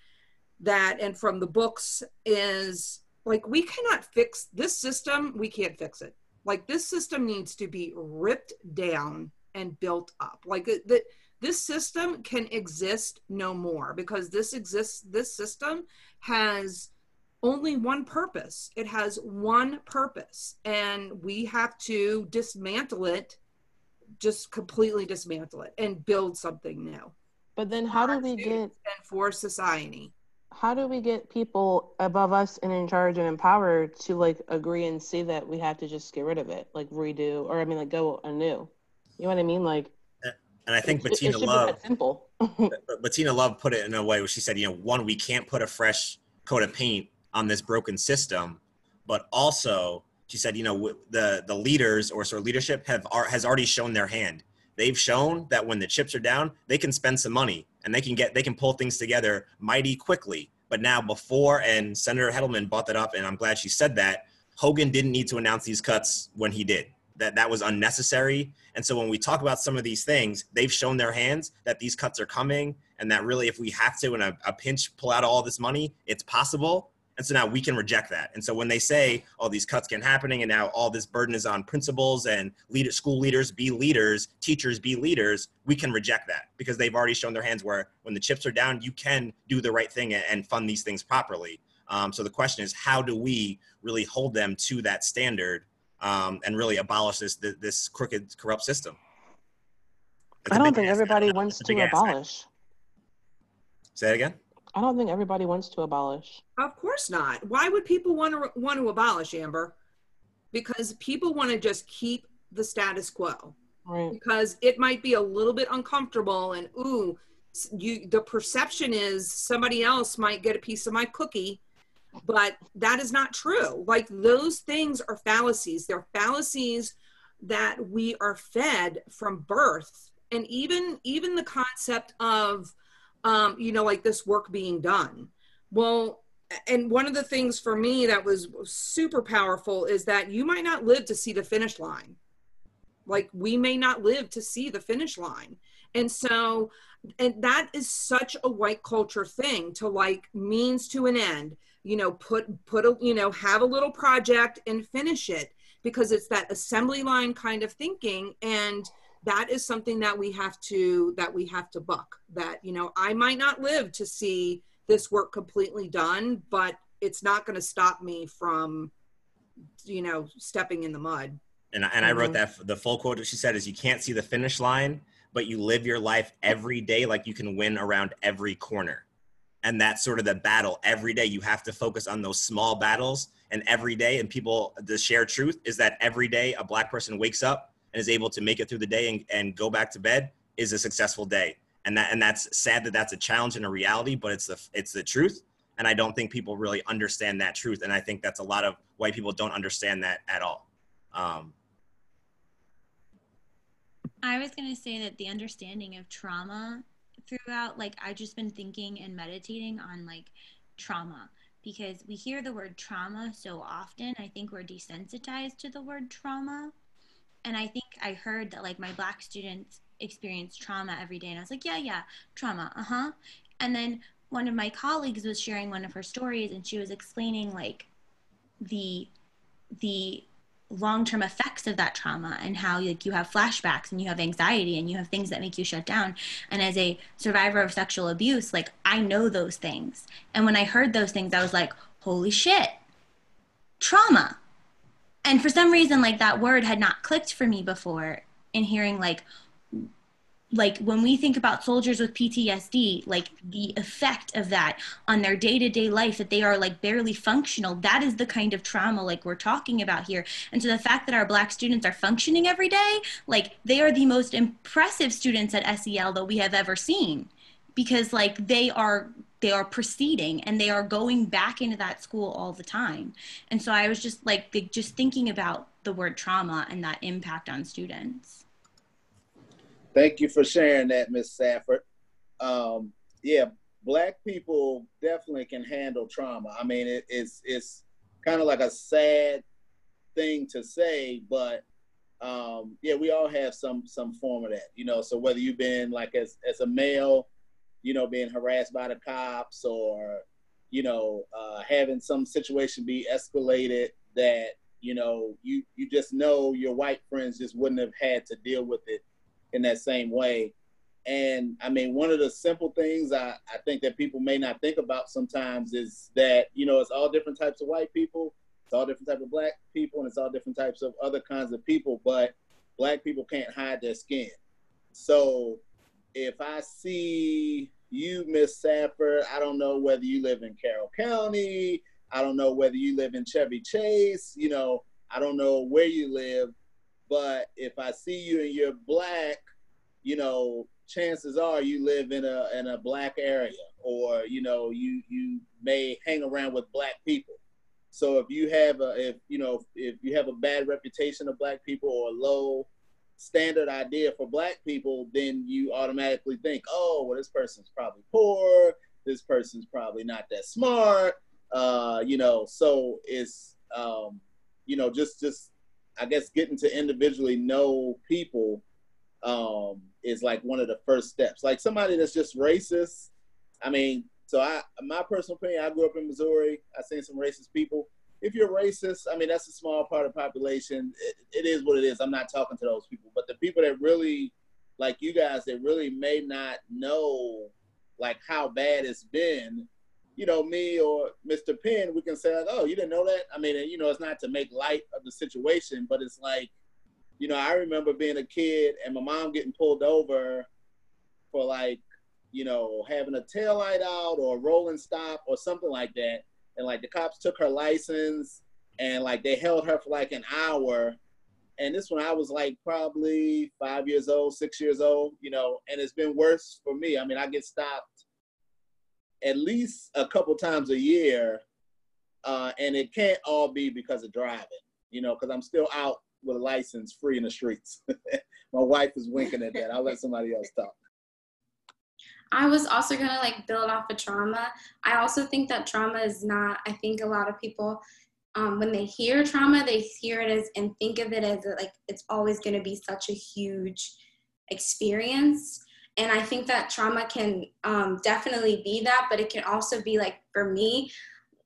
M: that and from the books is like we cannot fix this system we can't fix it like this system needs to be ripped down and built up like that this system can exist no more because this exists this system has only one purpose. It has one purpose, and we have to dismantle it, just completely dismantle it and build something new.
K: But then, how do we get and
M: for society?
K: How do we get people above us and in charge and empowered to like agree and see that we have to just get rid of it, like redo, or I mean, like go anew? You know what I mean? Like,
A: and I think Bettina Love, simple. Bettina Love put it in a way where she said, you know, one, we can't put a fresh coat of paint on this broken system but also she said you know the the leaders or sort of leadership have has already shown their hand they've shown that when the chips are down they can spend some money and they can get they can pull things together mighty quickly. But now before and senator hettleman brought that up and i'm glad she said that hogan didn't need to announce these cuts when he did. That that was unnecessary. And so when we talk about some of these things they've shown their hands that these cuts are coming and that really if we have to in a, a pinch pull out all this money it's possible and so now we can reject that. And so when they say all oh, these cuts can happening and now all this burden is on principals and leader, school leaders be leaders, teachers be leaders, we can reject that because they've already shown their hands where when the chips are down, you can do the right thing and fund these things properly. Um, so the question is, how do we really hold them to that standard um, and really abolish this this crooked, corrupt system?
K: It's I don't think everybody wants to abolish.
A: Say it again.
K: I don't think everybody wants to abolish.
M: Of course not. Why would people want to want to abolish Amber? Because people want to just keep the status quo.
K: Right.
M: Because it might be a little bit uncomfortable and ooh, you the perception is somebody else might get a piece of my cookie, but that is not true. Like those things are fallacies. They're fallacies that we are fed from birth. And even even the concept of um, you know, like this work being done. Well, and one of the things for me that was super powerful is that you might not live to see the finish line. Like we may not live to see the finish line. And so, and that is such a white culture thing to like means to an end, you know, put, put a, you know, have a little project and finish it because it's that assembly line kind of thinking. And, that is something that we have to that we have to buck that you know i might not live to see this work completely done but it's not going to stop me from you know stepping in the mud.
A: And, and i wrote mm-hmm. that the full quote that she said is you can't see the finish line but you live your life every day like you can win around every corner. And that's sort of the battle. Every day you have to focus on those small battles and every day and people the shared truth is that every day a black person wakes up and is able to make it through the day and, and go back to bed is a successful day. And that and that's sad that that's a challenge and a reality, but it's the it's the truth. and I don't think people really understand that truth. And I think that's a lot of white people don't understand that at all. Um,
B: I was going to say that the understanding of trauma throughout, like, I've just been thinking and meditating on like trauma because we hear the word trauma so often. I think we're desensitized to the word trauma. And I think I heard that like my black students experience trauma every day. And I was like, yeah, yeah, trauma, uh huh. And then one of my colleagues was sharing one of her stories and she was explaining like the the long-term effects of that trauma and how like you have flashbacks and you have anxiety and you have things that make you shut down and as a survivor of sexual abuse like i know those things and when i heard those things i was like holy shit trauma and for some reason like that word had not clicked for me before in hearing like like when we think about soldiers with PTSD, like the effect of that on their day to day life, that they are like barely functional, that is the kind of trauma like we're talking about here. And so the fact that our black students are functioning every day, like they are the most impressive students at SEL that we have ever seen because like they are they are proceeding and they are going back into that school all the time and so i was just like just thinking about the word trauma and that impact on students
N: Thank you for sharing that, Miss Safford. Um, yeah, black people definitely can handle trauma. I mean, it, it's it's kind of like a sad thing to say, but um, yeah, we all have some some form of that, you know. So whether you've been like as as a male, you know, being harassed by the cops, or you know, uh, having some situation be escalated that you know you you just know your white friends just wouldn't have had to deal with it in that same way. And I mean, one of the simple things I, I think that people may not think about sometimes is that, you know, it's all different types of white people, it's all different type of black people, and it's all different types of other kinds of people, but black people can't hide their skin. So if I see you, Miss Safford, I don't know whether you live in Carroll County, I don't know whether you live in Chevy Chase, you know, I don't know where you live, but if I see you and you're black, you know, chances are you live in a in a black area, or you know, you you may hang around with black people. So if you have a if you know if you have a bad reputation of black people or low standard idea for black people, then you automatically think, oh, well, this person's probably poor. This person's probably not that smart. Uh, you know, so it's um, you know just just I guess getting to individually know people um, is like one of the first steps. Like somebody that's just racist. I mean, so I, my personal opinion, I grew up in Missouri. I seen some racist people. If you're racist, I mean, that's a small part of the population. It, it is what it is. I'm not talking to those people, but the people that really, like you guys, that really may not know, like how bad it's been you know, me or Mr. Penn, we can say like, oh, you didn't know that? I mean, you know, it's not to make light of the situation, but it's like, you know, I remember being a kid and my mom getting pulled over for like, you know, having a tail light out or a rolling stop or something like that. And like the cops took her license and like they held her for like an hour. And this one I was like probably five years old, six years old, you know, and it's been worse for me. I mean, I get stopped at least a couple times a year, uh, and it can't all be because of driving, you know, because I'm still out with a license free in the streets. <laughs> My wife is winking at that. I'll let somebody else talk.
G: I was also gonna like build off of trauma. I also think that trauma is not. I think a lot of people, um, when they hear trauma, they hear it as and think of it as like it's always gonna be such a huge experience and i think that trauma can um, definitely be that but it can also be like for me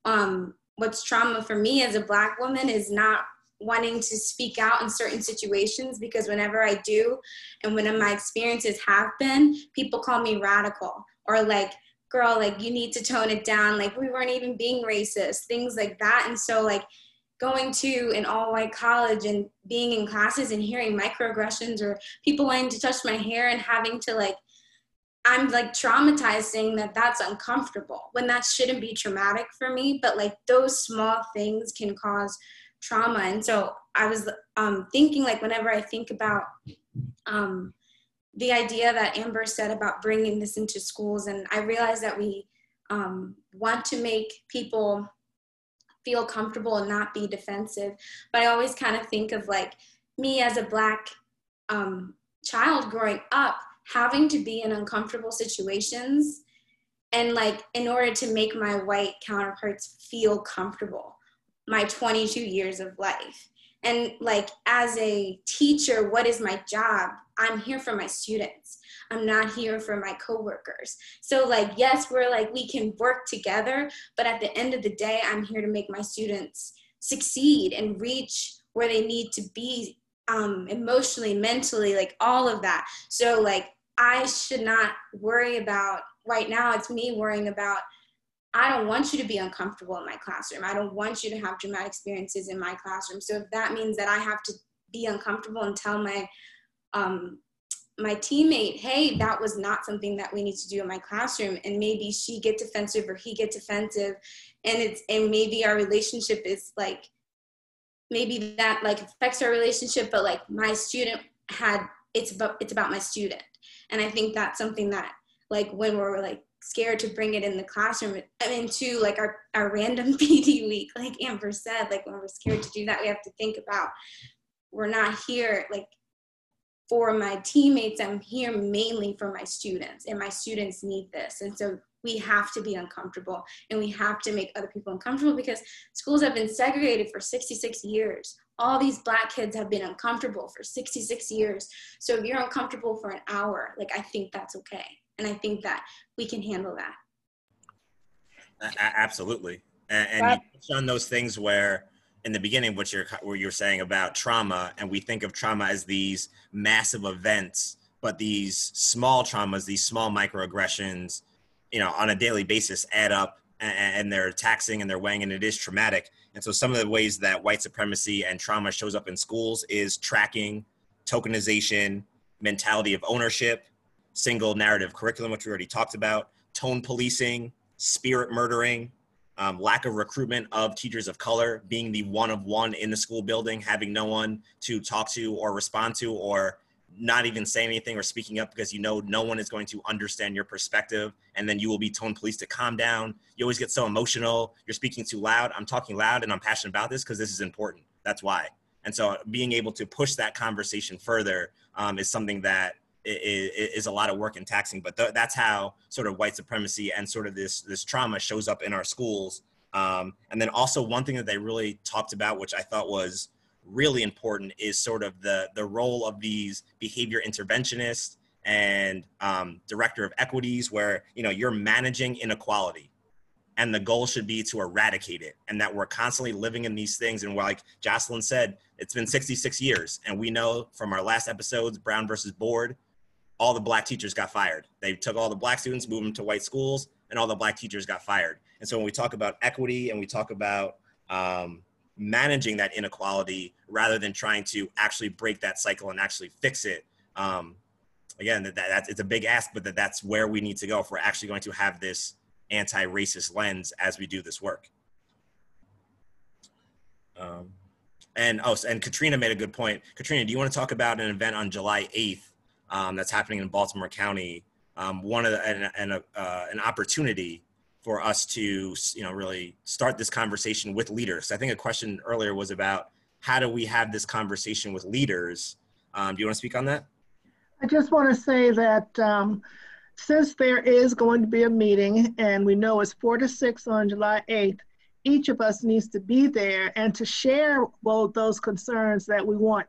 G: um, what's trauma for me as a black woman is not wanting to speak out in certain situations because whenever i do and when my experiences have been people call me radical or like girl like you need to tone it down. Like we weren't even being racist things like that. And so like going to an all white college and being in classes and hearing microaggressions or people wanting to touch my hair and having to like I'm like traumatized saying that that's uncomfortable when that shouldn't be traumatic for me, but like those small things can cause trauma. And so I was um, thinking like whenever I think about um, the idea that Amber said about bringing this into schools, and I realized that we um, want to make people feel comfortable and not be defensive. But I always kind of think of like me as a black um, child growing up having to be in uncomfortable situations and like in order to make my white counterparts feel comfortable my 22 years of life. And like as a teacher what is my job? I'm here for my students. I'm not here for my coworkers. So like yes we're like we can work together but at the end of the day i'm here to make my students succeed and reach where they need to be um, emotionally mentally like all of that. So like i should not worry about right now it's me worrying about I don't want you to be uncomfortable in my classroom. I don't want you to have dramatic experiences in my classroom. So if that means that I have to be uncomfortable and tell my um, my teammate, hey, that was not something that we need to do in my classroom, and maybe she gets defensive or he gets defensive, and it's and maybe our relationship is like maybe that like affects our relationship, but like my student had it's about it's about my student, and I think that's something that like when we're like scared to bring it in the classroom I mean to like our, our random <laughs> PD week like Amber said like when we're scared to do that we have to think about we're not here like for my teammates I'm here mainly for my students and my students need this and so we have to be uncomfortable and we have to make other people uncomfortable because schools have been segregated for 66 years. All these black kids have been uncomfortable for 66 years. So if you're uncomfortable for an hour like i think that's okay and I think that we can handle that.
A: Absolutely. And, and you touched on those things where in the beginning, what you're, what you're saying about trauma, and we think of trauma as these massive events, but these small traumas, these small microaggressions, you know, on a daily basis add up and, and they're taxing and they're weighing and it is traumatic. And so some of the ways that white supremacy and trauma shows up in schools is tracking, tokenization, mentality of ownership, single narrative curriculum, which we already talked about, tone policing, spirit murdering, um, lack of recruitment of teachers of color, being the one of one in the school building, having no one to talk to or respond to, or not even say anything or speaking up because you know no one is going to understand your perspective and then you will be tone police to calm down. You always get so emotional. You're speaking too loud. I'm talking loud and i'm passionate about this because this is important. That's why. And so being able to push that conversation further um, is something that is, a lot of work and taxing. But th- that's how sort of white supremacy and sort of this this trauma shows up in our schools. Um, and then also one thing that they really talked about, which I thought was really important, is sort of the the role of these behavior interventionists and um, director of equities, where you know you're managing inequality and the goal should be to eradicate it and that we're constantly living in these things and like jocelyn said it's been 66 years and we know from our last episodes brown versus board all the black teachers got fired. They took all the black students, moved them to white schools, and all the black teachers got fired. And so when we talk about equity and we talk about um, managing that inequality rather than trying to actually break that cycle and actually fix it, um, again, that, that, that's, it's a big ask, but that that's where we need to go if we're actually going to have this anti-racist lens as we do this work. Um, and oh, and Katrina made a good point. Katrina, do you want to talk about an event on July 8th um, that's happening in Baltimore County, um, one of the, and, and a, uh, an opportunity for us to you know really start this conversation with leaders. I think a question earlier was about how do we have this conversation with leaders. Um, do you want to speak on that?
O: I just want to say that um, since there is going to be a meeting and we know it's four to six on July 8th, each of us needs to be there and to share both those concerns that we want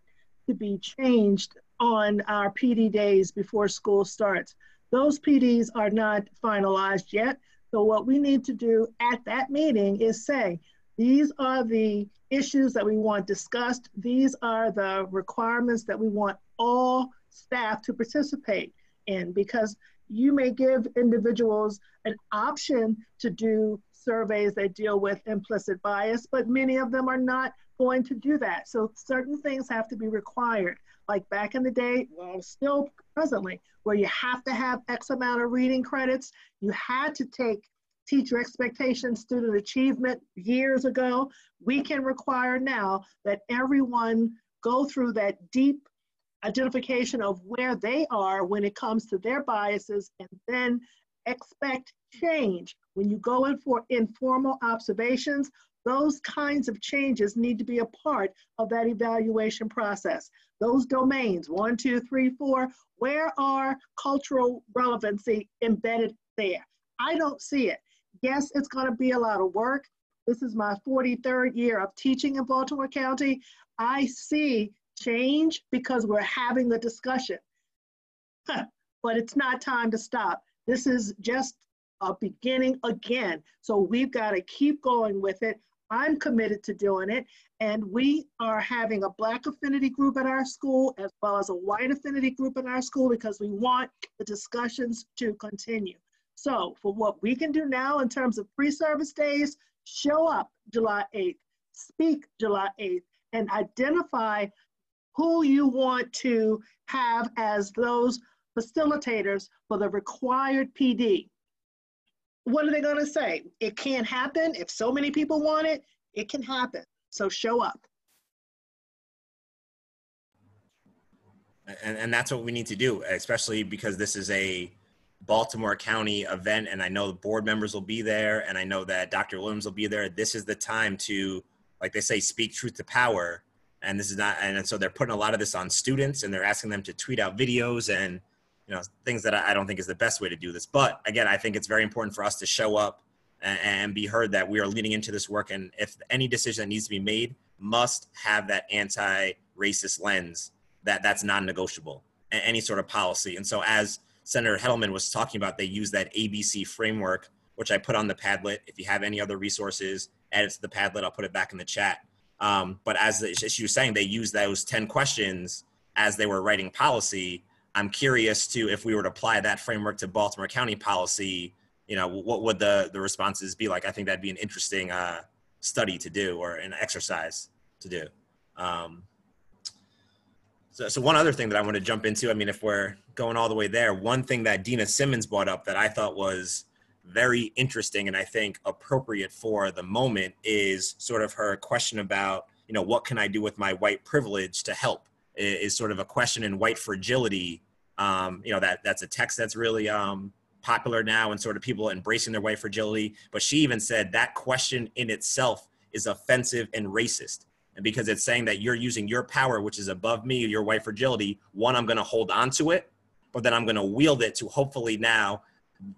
O: to be changed on our PD days before school starts. Those PDs are not finalized yet. So what we need to do at that meeting is say, these are the issues that we want discussed. These are the requirements that we want all staff to participate in because you may give individuals an option to do surveys that deal with implicit bias, but many of them are not going to do that. So certain things have to be required like back in the day, well, still presently, where you have to have X amount of reading credits. You had to take teacher expectations, student achievement years ago. We can require now that everyone go through that deep identification of where they are when it comes to their biases and then expect change. When you go in for informal observations, those kinds of changes need to be a part of that evaluation process. Those domains, one, two, three, four, where are cultural relevancy embedded there? I don't see it. Yes, it's going to be a lot of work. This is my 43rd year of teaching in Baltimore County. I see change because we're having the discussion. but it's not time to stop. This is just a beginning again. So we've got to keep going with it. I'm committed to doing it. And we are having a Black affinity group at our school as well as a white affinity group in our school because we want the discussions to continue. So for what we can do now in terms of pre-service days, show up July 8th, speak July 8th, and identify who you want to have as those facilitators for the required PD. What are they going to say? It can't happen. If so many people want it, it can happen. So show up.
A: And, and that's what we need to do, especially because this is a Baltimore County event, and I know the board members will be there, and I know that Dr. Williams will be there. This is the time to, like they say, speak truth to power. And this is not, and so they're putting a lot of this on students, and they're asking them to tweet out videos and, you know, things that I don't think is the best way to do this. But again, I think it's very important for us to show up and, be heard that we are leading into this work. And if any decision that needs to be made must have that anti-racist lens, that that's non-negotiable. Any sort of policy. And so as Senator Hettleman was talking about, they use that ABC framework, which I put on the Padlet. If you have any other resources, add it to the Padlet. I'll put it back in the chat. Um, but as, she was saying, they used those 10 questions as they were writing policy. I'm curious to if we were to apply that framework to Baltimore County policy, you know, what would the, the responses be like? I think that'd be an interesting uh, study to do or an exercise to do. Um, so, so one other thing that I want to jump into, I mean, if we're going all the way there, one thing that Dena Simmons brought up that I thought was very interesting and I think appropriate for the moment is sort of her question about, you know, what can I do with my white privilege to help? Is sort of a question in white fragility. Um, you know, that that's a text that's really um, popular now and sort of people embracing their white fragility. But she even said that question in itself is offensive and racist and because it's saying that you're using your power, which is above me, your white fragility, one, I'm going to hold on to it, but then I'm going to wield it to hopefully now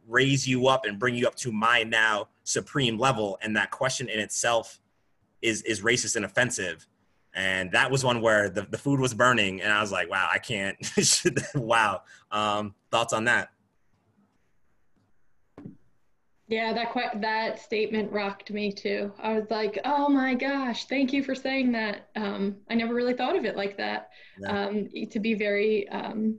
A: raise you up and bring you up to my now supreme level. And that question in itself is is racist and offensive. And that was one where the, the food was burning, and I was like, wow, I can't. <laughs> wow. Um, thoughts on that?
C: Yeah, that quite that statement rocked me too. I was like, "Oh my gosh, thank you for saying that." Um, I never really thought of it like that. Yeah. Um, to be very um,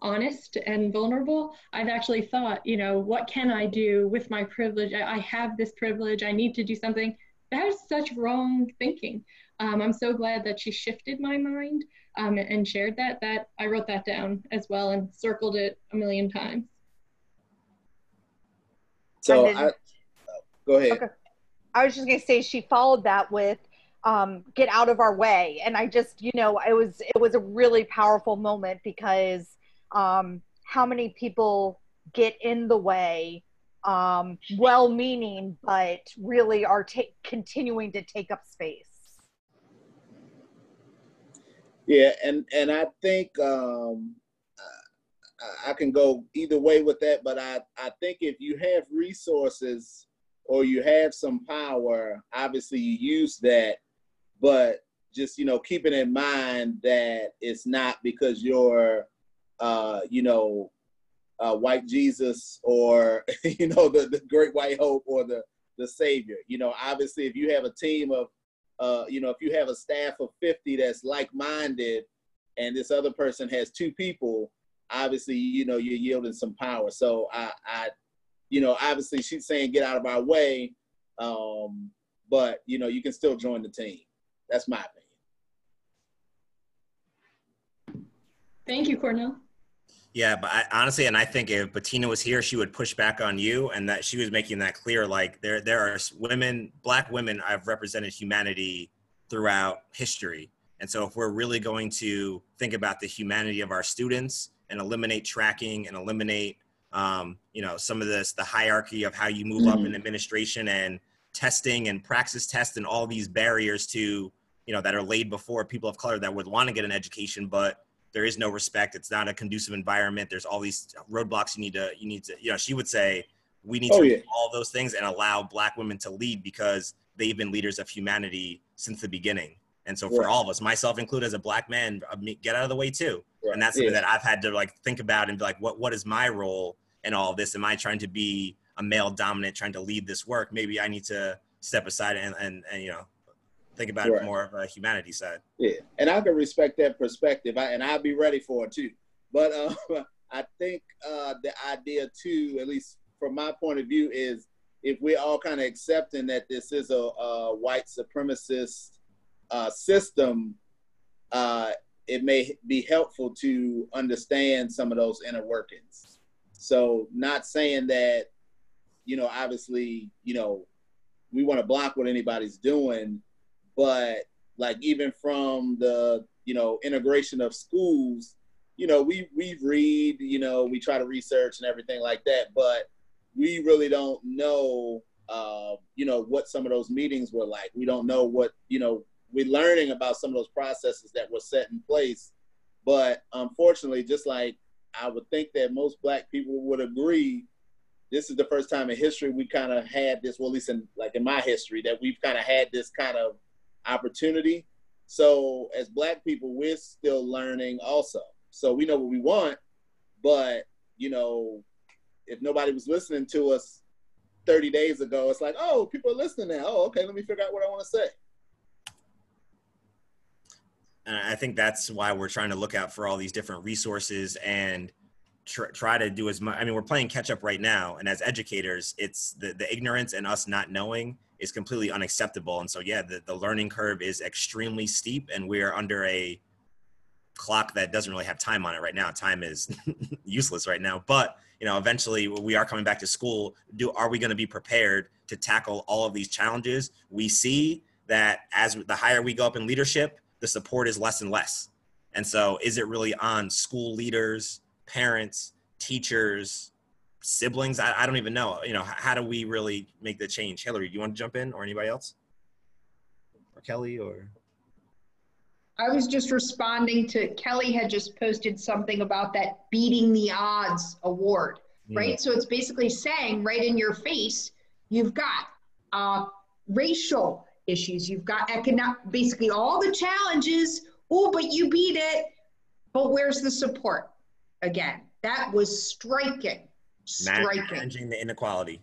C: honest and vulnerable, I've actually thought, you know, what can I do with my privilege? I, I have this privilege. I need to do something. That is such wrong thinking. Um, I'm so glad that she shifted my mind um, and shared that. That I wrote that down as well and circled it a million times.
N: So then, I, go ahead. Okay.
P: I was just gonna say she followed that with um, "Get out of our way," and I just, you know, it was it was a really powerful moment because um, how many people get in the way, um, well-meaning, but really are ta- continuing to take up space.
N: Yeah, and and I think um, I can go either way with that, but I, I think if you have resources or you have some power, obviously you use that, but just you know keeping in mind that it's not because you're uh, you know uh, white Jesus or <laughs> you know the, the great white hope or the the savior. You know, obviously if you have a team of uh, you know if you have a staff of 50 that's like-minded and this other person has two people obviously, you know, you're yielding some power. So I, I you know, obviously she's saying get out of our way, um, but you know, you can still join the team. That's my
C: opinion. Thank you, Cornell.
A: Yeah, but I, honestly, and I think if Bettina was here, she would push back on you, and that she was making that clear. Like there, there are women, black women, I've represented humanity throughout history, and so if we're really going to think about the humanity of our students and eliminate tracking and eliminate um, you know, some of this, the hierarchy of how you move mm-hmm. up in administration and testing and praxis test and all these barriers to, you know, that are laid before people of color that would want to get an education, but there is no respect. It's not a conducive environment. There's all these roadblocks you need to, you need to, you know, she would say, we need oh, to yeah. all those things and allow black women to lead because they've been leaders of humanity since the beginning. And so for right. all of us, myself included as a black man, get out of the way too. Right. And that's something yeah. that I've had to like think about and be like, what, what is my role in all this? Am I trying to be a male dominant, trying to lead this work? Maybe I need to step aside and, and, and you know, think about right. it more of a humanity side.
N: Yeah. And I can respect that perspective I, and I'll be ready for it too. But uh, <laughs> I think uh, the idea too, at least from my point of view, is if we're all kind of accepting that this is a, a white supremacist uh, system, uh, it may be helpful to understand some of those inner workings. So, not saying that, you know, obviously, you know, we want to block what anybody's doing, but like even from the, you know, integration of schools, you know, we we read, you know, we try to research and everything like that, but we really don't know, uh, you know, what some of those meetings were like. We don't know what, you know, we're learning about some of those processes that were set in place. But unfortunately, just like I would think that most black people would agree, this is the first time in history we kind of had this, well, at least in like in my history, that we've kind of had this kind of opportunity. So as black people, we're still learning also. So we know what we want, but you know, if nobody was listening to us 30 days ago, it's like, oh, people are listening now. Oh, okay, let me figure out what I want to say.
A: And I think that's why we're trying to look out for all these different resources and tr- try to do as much. I mean, we're playing catch up right now. And as educators, it's the, the ignorance and us not knowing is completely unacceptable. And so, yeah, the, the learning curve is extremely steep and we're under a clock that doesn't really have time on it right now. Time is <laughs> useless right now. But you know, eventually we are coming back to school. Do are we going to be prepared to tackle all of these challenges? We see that as the higher we go up in leadership, the support is less and less. And so, is it really on school leaders, parents, teachers, siblings? I, I don't even know. You know, how do we really make the change? Hillary, do you want to jump in, or anybody else, or Kelly, or?
F: I was just responding to Kelly had just posted something about that beating the odds award, right? Mm. So it's basically saying right in your face, you've got uh, racial issues, you've got economic, basically all the challenges. Oh, but you beat it. But where's the support? Again, that was striking. Striking.
A: Managing the inequality.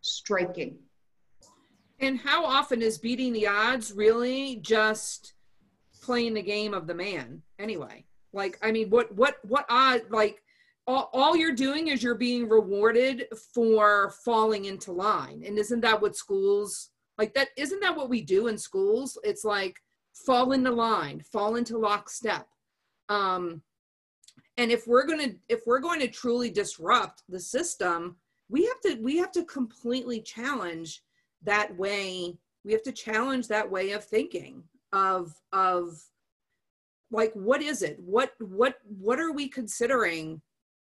F: Striking.
M: And how often is beating the odds really just playing the game of the man anyway like i mean what what what odd like all, all you're doing is you're being rewarded for falling into line and isn't that what schools like that isn't that what we do in schools it's like fall into line fall into lockstep um and if we're going to if we're going to truly disrupt the system we have to we have to completely challenge that way. We have to challenge that way of thinking of of like what is it? What what what are we considering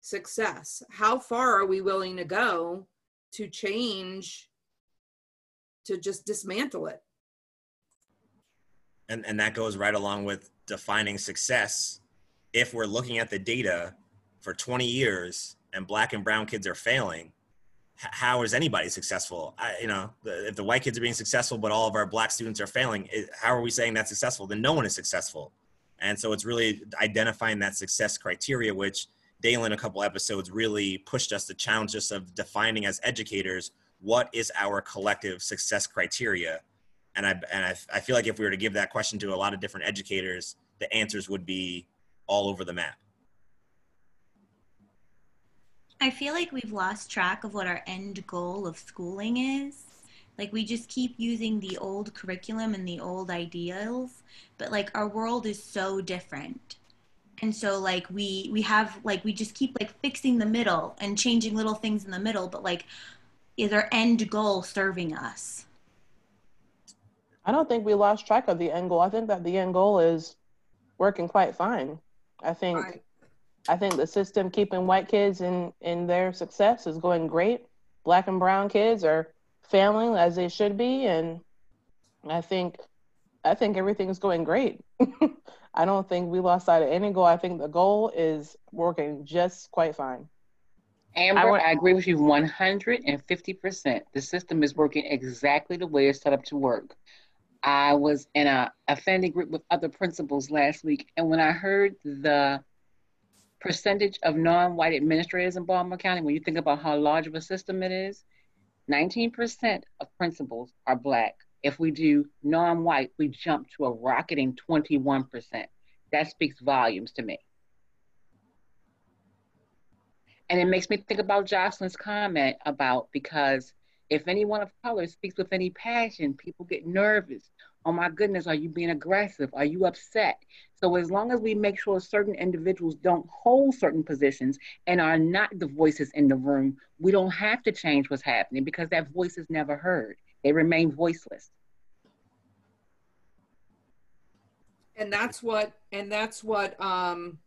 M: success? How far are we willing to go to change to just dismantle it?
A: And and that goes right along with defining success if we're looking at the data for 20 years and black and brown kids are failing how is anybody successful? I, you know, if the white kids are being successful, but all of our black students are failing, how are we saying that's successful? Then no one is successful. And so it's really identifying that success criteria, which Dalen, a couple episodes, really pushed us to challenge us of defining as educators what is our collective success criteria. And I and I, I feel like if we were to give that question to a lot of different educators, the answers would be all over the map.
B: I feel like we've lost track of what our end goal of schooling is. Like we just keep using the old curriculum and the old ideals, but like our world is so different. And so like we we have like we just keep like fixing the middle and changing little things in the middle, but like is our end goal serving us?
K: I don't think we lost track of the end goal. I think that the end goal is working quite fine. I think right. I think the system keeping white kids in, in their success is going great. Black and brown kids are failing as they should be. And I think I think everything's going great. <laughs> I don't think we lost sight of any goal. I think the goal is working just quite fine.
Q: Amber, I, I agree with you 150%. The system is working exactly the way it's set up to work. I was in a affinity group with other principals last week, and when I heard the percentage of non-white administrators in Baltimore County, when you think about how large of a system it is, 19% of principals are black. If we do non-white, we jump to a rocketing 21%. That speaks volumes to me. And it makes me think about Jocelyn's comment about because if anyone of color speaks with any passion, people get nervous. Oh my goodness, are you being aggressive? Are you upset? So as long as we make sure certain individuals don't hold certain positions and are not the voices in the room, we don't have to change what's happening because that voice is never heard. They remain voiceless.
M: And that's what and that's what um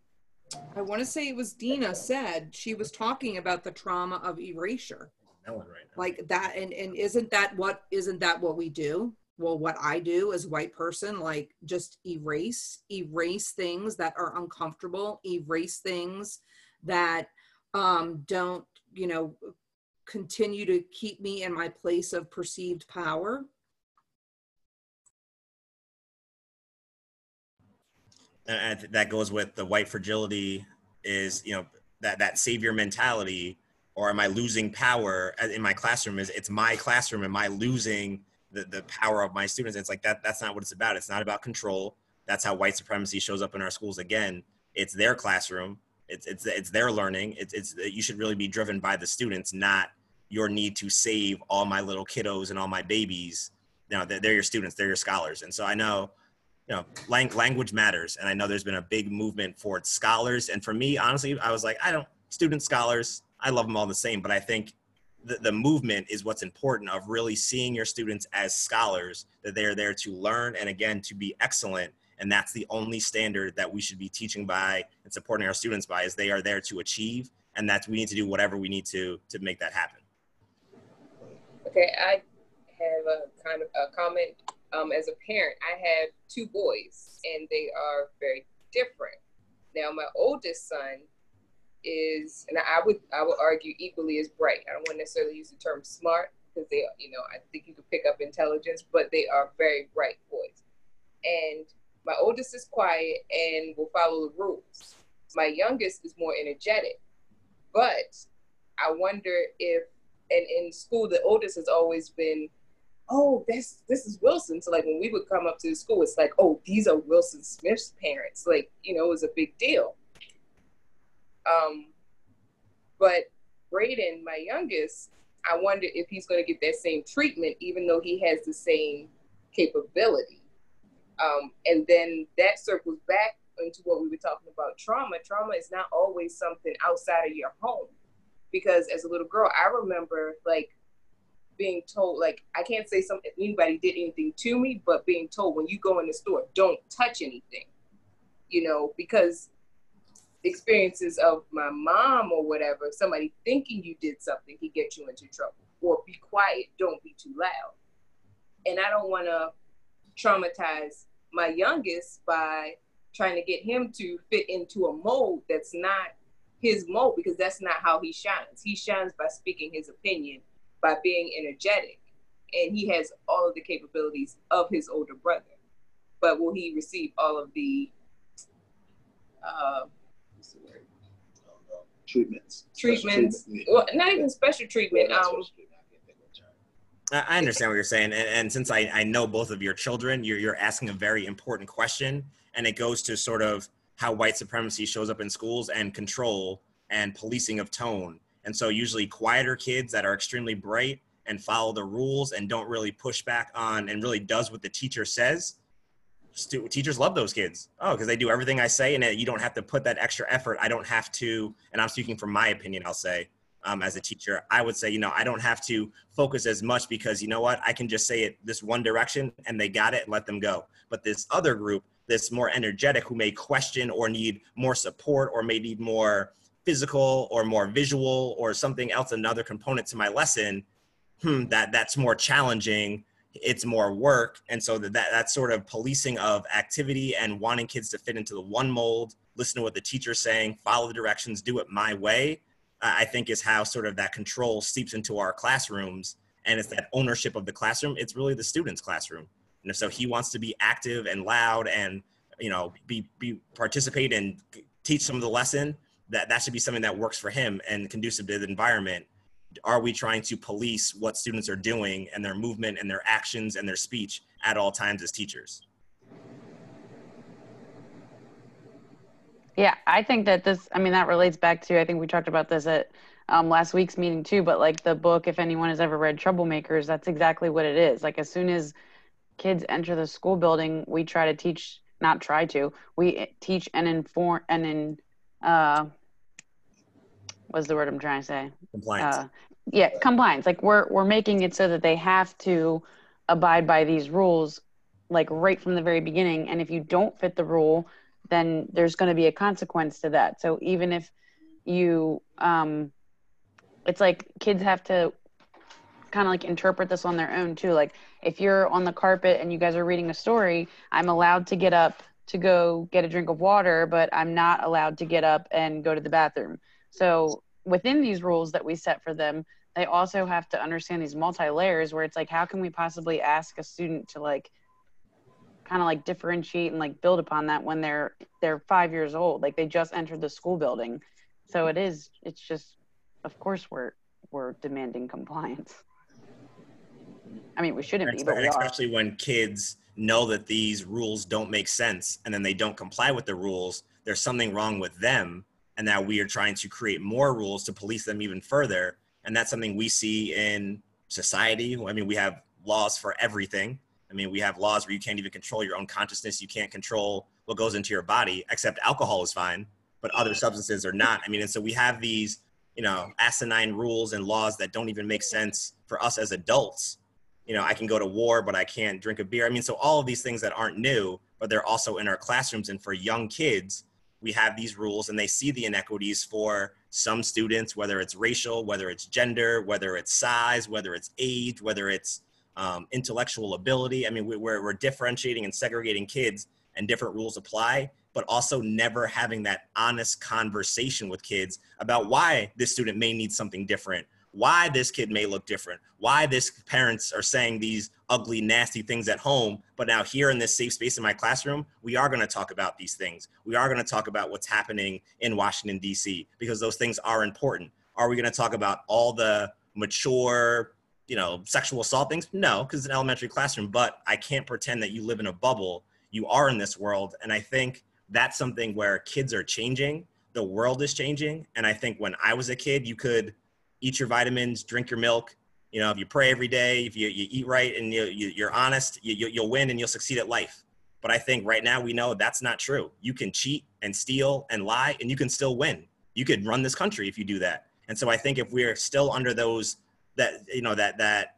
M: I want to say it was Dena said she was talking about the trauma of erasure. Right like that, and and isn't that what isn't that what we do? Well, what I do as a white person, like just erase, erase things that are uncomfortable, erase things that um, don't, you know, continue to keep me in my place of perceived power.
A: and that goes with the white fragility is you know that that savior mentality or am i losing power in my classroom? Is it's my classroom. Am i losing the, the power of my students? It's like that that's not what it's about. It's not about control. That's how white supremacy shows up in our schools again. It's their classroom. It's it's it's their learning. It's it's you should really be driven by the students not your need to save all my little kiddos and all my babies. You know they're, they're your students. They're your scholars. And so i know you know, lang- language matters. And I know there's been a big movement for scholars. And for me, honestly, I was like, I don't, student scholars, I love them all the same. But I think the, the movement is what's important of really seeing your students as scholars, that they are there to learn and again, to be excellent. And that's the only standard that we should be teaching by and supporting our students by is they are there to achieve. And that we need to do whatever we need to to make that happen.
R: Okay, I have a kind of a comment um, as a parent, I have two boys and they are very different. Now, my oldest son is, and I would I would argue equally as bright. I don't want to necessarily use the term smart because they, you know, I think you can pick up intelligence, but they are very bright boys. And my oldest is quiet and will follow the rules. My youngest is more energetic, but I wonder if, and in school, the oldest has always been oh, this this is Wilson. So like when we would come up to the school, it's like, oh, these are Wilson Smith's parents. Like, you know, it was a big deal. Um, but Braden, my youngest, I wonder if he's going to get that same treatment, even though he has the same capability. Um, and then that circles back into what we were talking about trauma. Trauma is not always something outside of your home. Because as a little girl, I remember like being told like I can't say something anybody did anything to me, but being told when you go in the store, don't touch anything. You know, because experiences of my mom or whatever, somebody thinking you did something can get you into trouble. Or be quiet, don't be too loud. And I don't want to traumatize my youngest by trying to get him to fit into a mold that's not his mold because that's not how he shines. He shines by speaking his opinion by being energetic. And he has all of the capabilities of his older brother. But will he receive all of the uh?
N: Treatments.
R: Treatments. Treatment. Well, not even special treatment. Um,
A: I understand what you're saying, and, and since I, I know both of your children, you're you're asking a very important question, and it goes to sort of how white supremacy shows up in schools and control and policing of tone and so usually quieter kids that are extremely bright and follow the rules and don't really push back on and really does what the teacher says. Stu- teachers love those kids. Oh, because they do everything I say and you don't have to put that extra effort. I don't have to, and I'm speaking from my opinion, I'll say, um, as a teacher, I would say, you know, I don't have to focus as much because you know what? I can just say it this one direction and they got it and let them go. But this other group, this more energetic who may question or need more support or may need more physical or more visual or something else another component to my lesson hmm, that that's more challenging it's more work. And so that, that that sort of policing of activity and wanting kids to fit into the one mold listen to what the teacher's saying follow the directions do it my way i think is how sort of that control seeps into our classrooms. And it's that ownership of the classroom. It's really the student's classroom. And if so he wants to be active and loud and you know be be participate and teach some of the lesson that that should be something that works for him and conducive to the environment are we trying to police what students are doing and their movement and their actions and their speech at all times as teachers?
H: Yeah i think that this i mean that relates back to i think we talked about this at um, last week's meeting too but like the book if anyone has ever read troublemakers that's exactly what it is. Like as soon as kids enter the school building we try to teach not try to we teach and inform and in uh what's the word i'm trying to say.
A: Compliance.
H: Uh, yeah compliance. Like we're we're making it so that they have to abide by these rules like right from the very beginning. And if you don't fit the rule then there's going to be a consequence to that. So even if you um it's like kids have to kind of like interpret this on their own too. Like if you're on the carpet and you guys are reading a story i'm allowed to get up to go get a drink of water but i'm not allowed to get up and go to the bathroom. So within these rules that we set for them they also have to understand these multi layers where it's like how can we possibly ask a student to like kind of like differentiate and like build upon that when they're they're five years old? Like they just entered the school building. So it is it's just of course we're we're demanding compliance. I mean we shouldn't be but
A: especially when kids know that these rules don't make sense and then they don't comply with the rules there's something wrong with them and that we are trying to create more rules to police them even further. And that's something we see in society. I mean we have laws for everything. I mean we have laws where you can't even control your own consciousness. You can't control what goes into your body except alcohol is fine but other substances are not. I mean and so we have these you know asinine rules and laws that don't even make sense for us as adults. You know i can go to war but i can't drink a beer. I mean so all of these things that aren't new but they're also in our classrooms and for young kids we have these rules and they see the inequities for some students, whether it's racial, whether it's gender, whether it's size, whether it's age, whether it's um, intellectual ability. I mean, we, we're, we're differentiating and segregating kids and different rules apply, but also never having that honest conversation with kids about why this student may need something different why this kid may look different, why this parents are saying these ugly, nasty things at home, but now here in this safe space in my classroom, we are going to talk about these things. We are going to talk about what's happening in Washington D.C. because those things are important. Are we going to talk about all the mature, you know, sexual assault things? No, because it's an elementary classroom. But I can't pretend that you live in a bubble. You are in this world, and I think that's something where kids are changing. The world is changing, and I think when I was a kid, you could eat your vitamins, drink your milk. You know, if you pray every day, if you, you eat right and you, you, are honest, you, you'll win and you'll succeed at life. But I think right now we know that's not true. You can cheat and steal and lie and you can still win. You could run this country if you do that. And so I think if we're still under those, that, you know, that, that,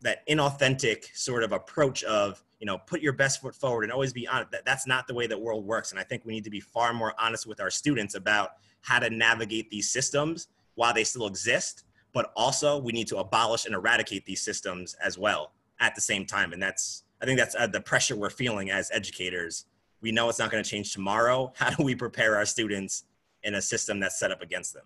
A: that inauthentic sort of approach of, you know, put your best foot forward and always be honest, that, that's not the way the world works. And I think we need to be far more honest with our students about how to navigate these systems while they still exist, but also we need to abolish and eradicate these systems as well at the same time. And that's, I think that's uh, the pressure we're feeling as educators. We know it's not going to change tomorrow. <laughs> How do we prepare our students in a system that's set up against them?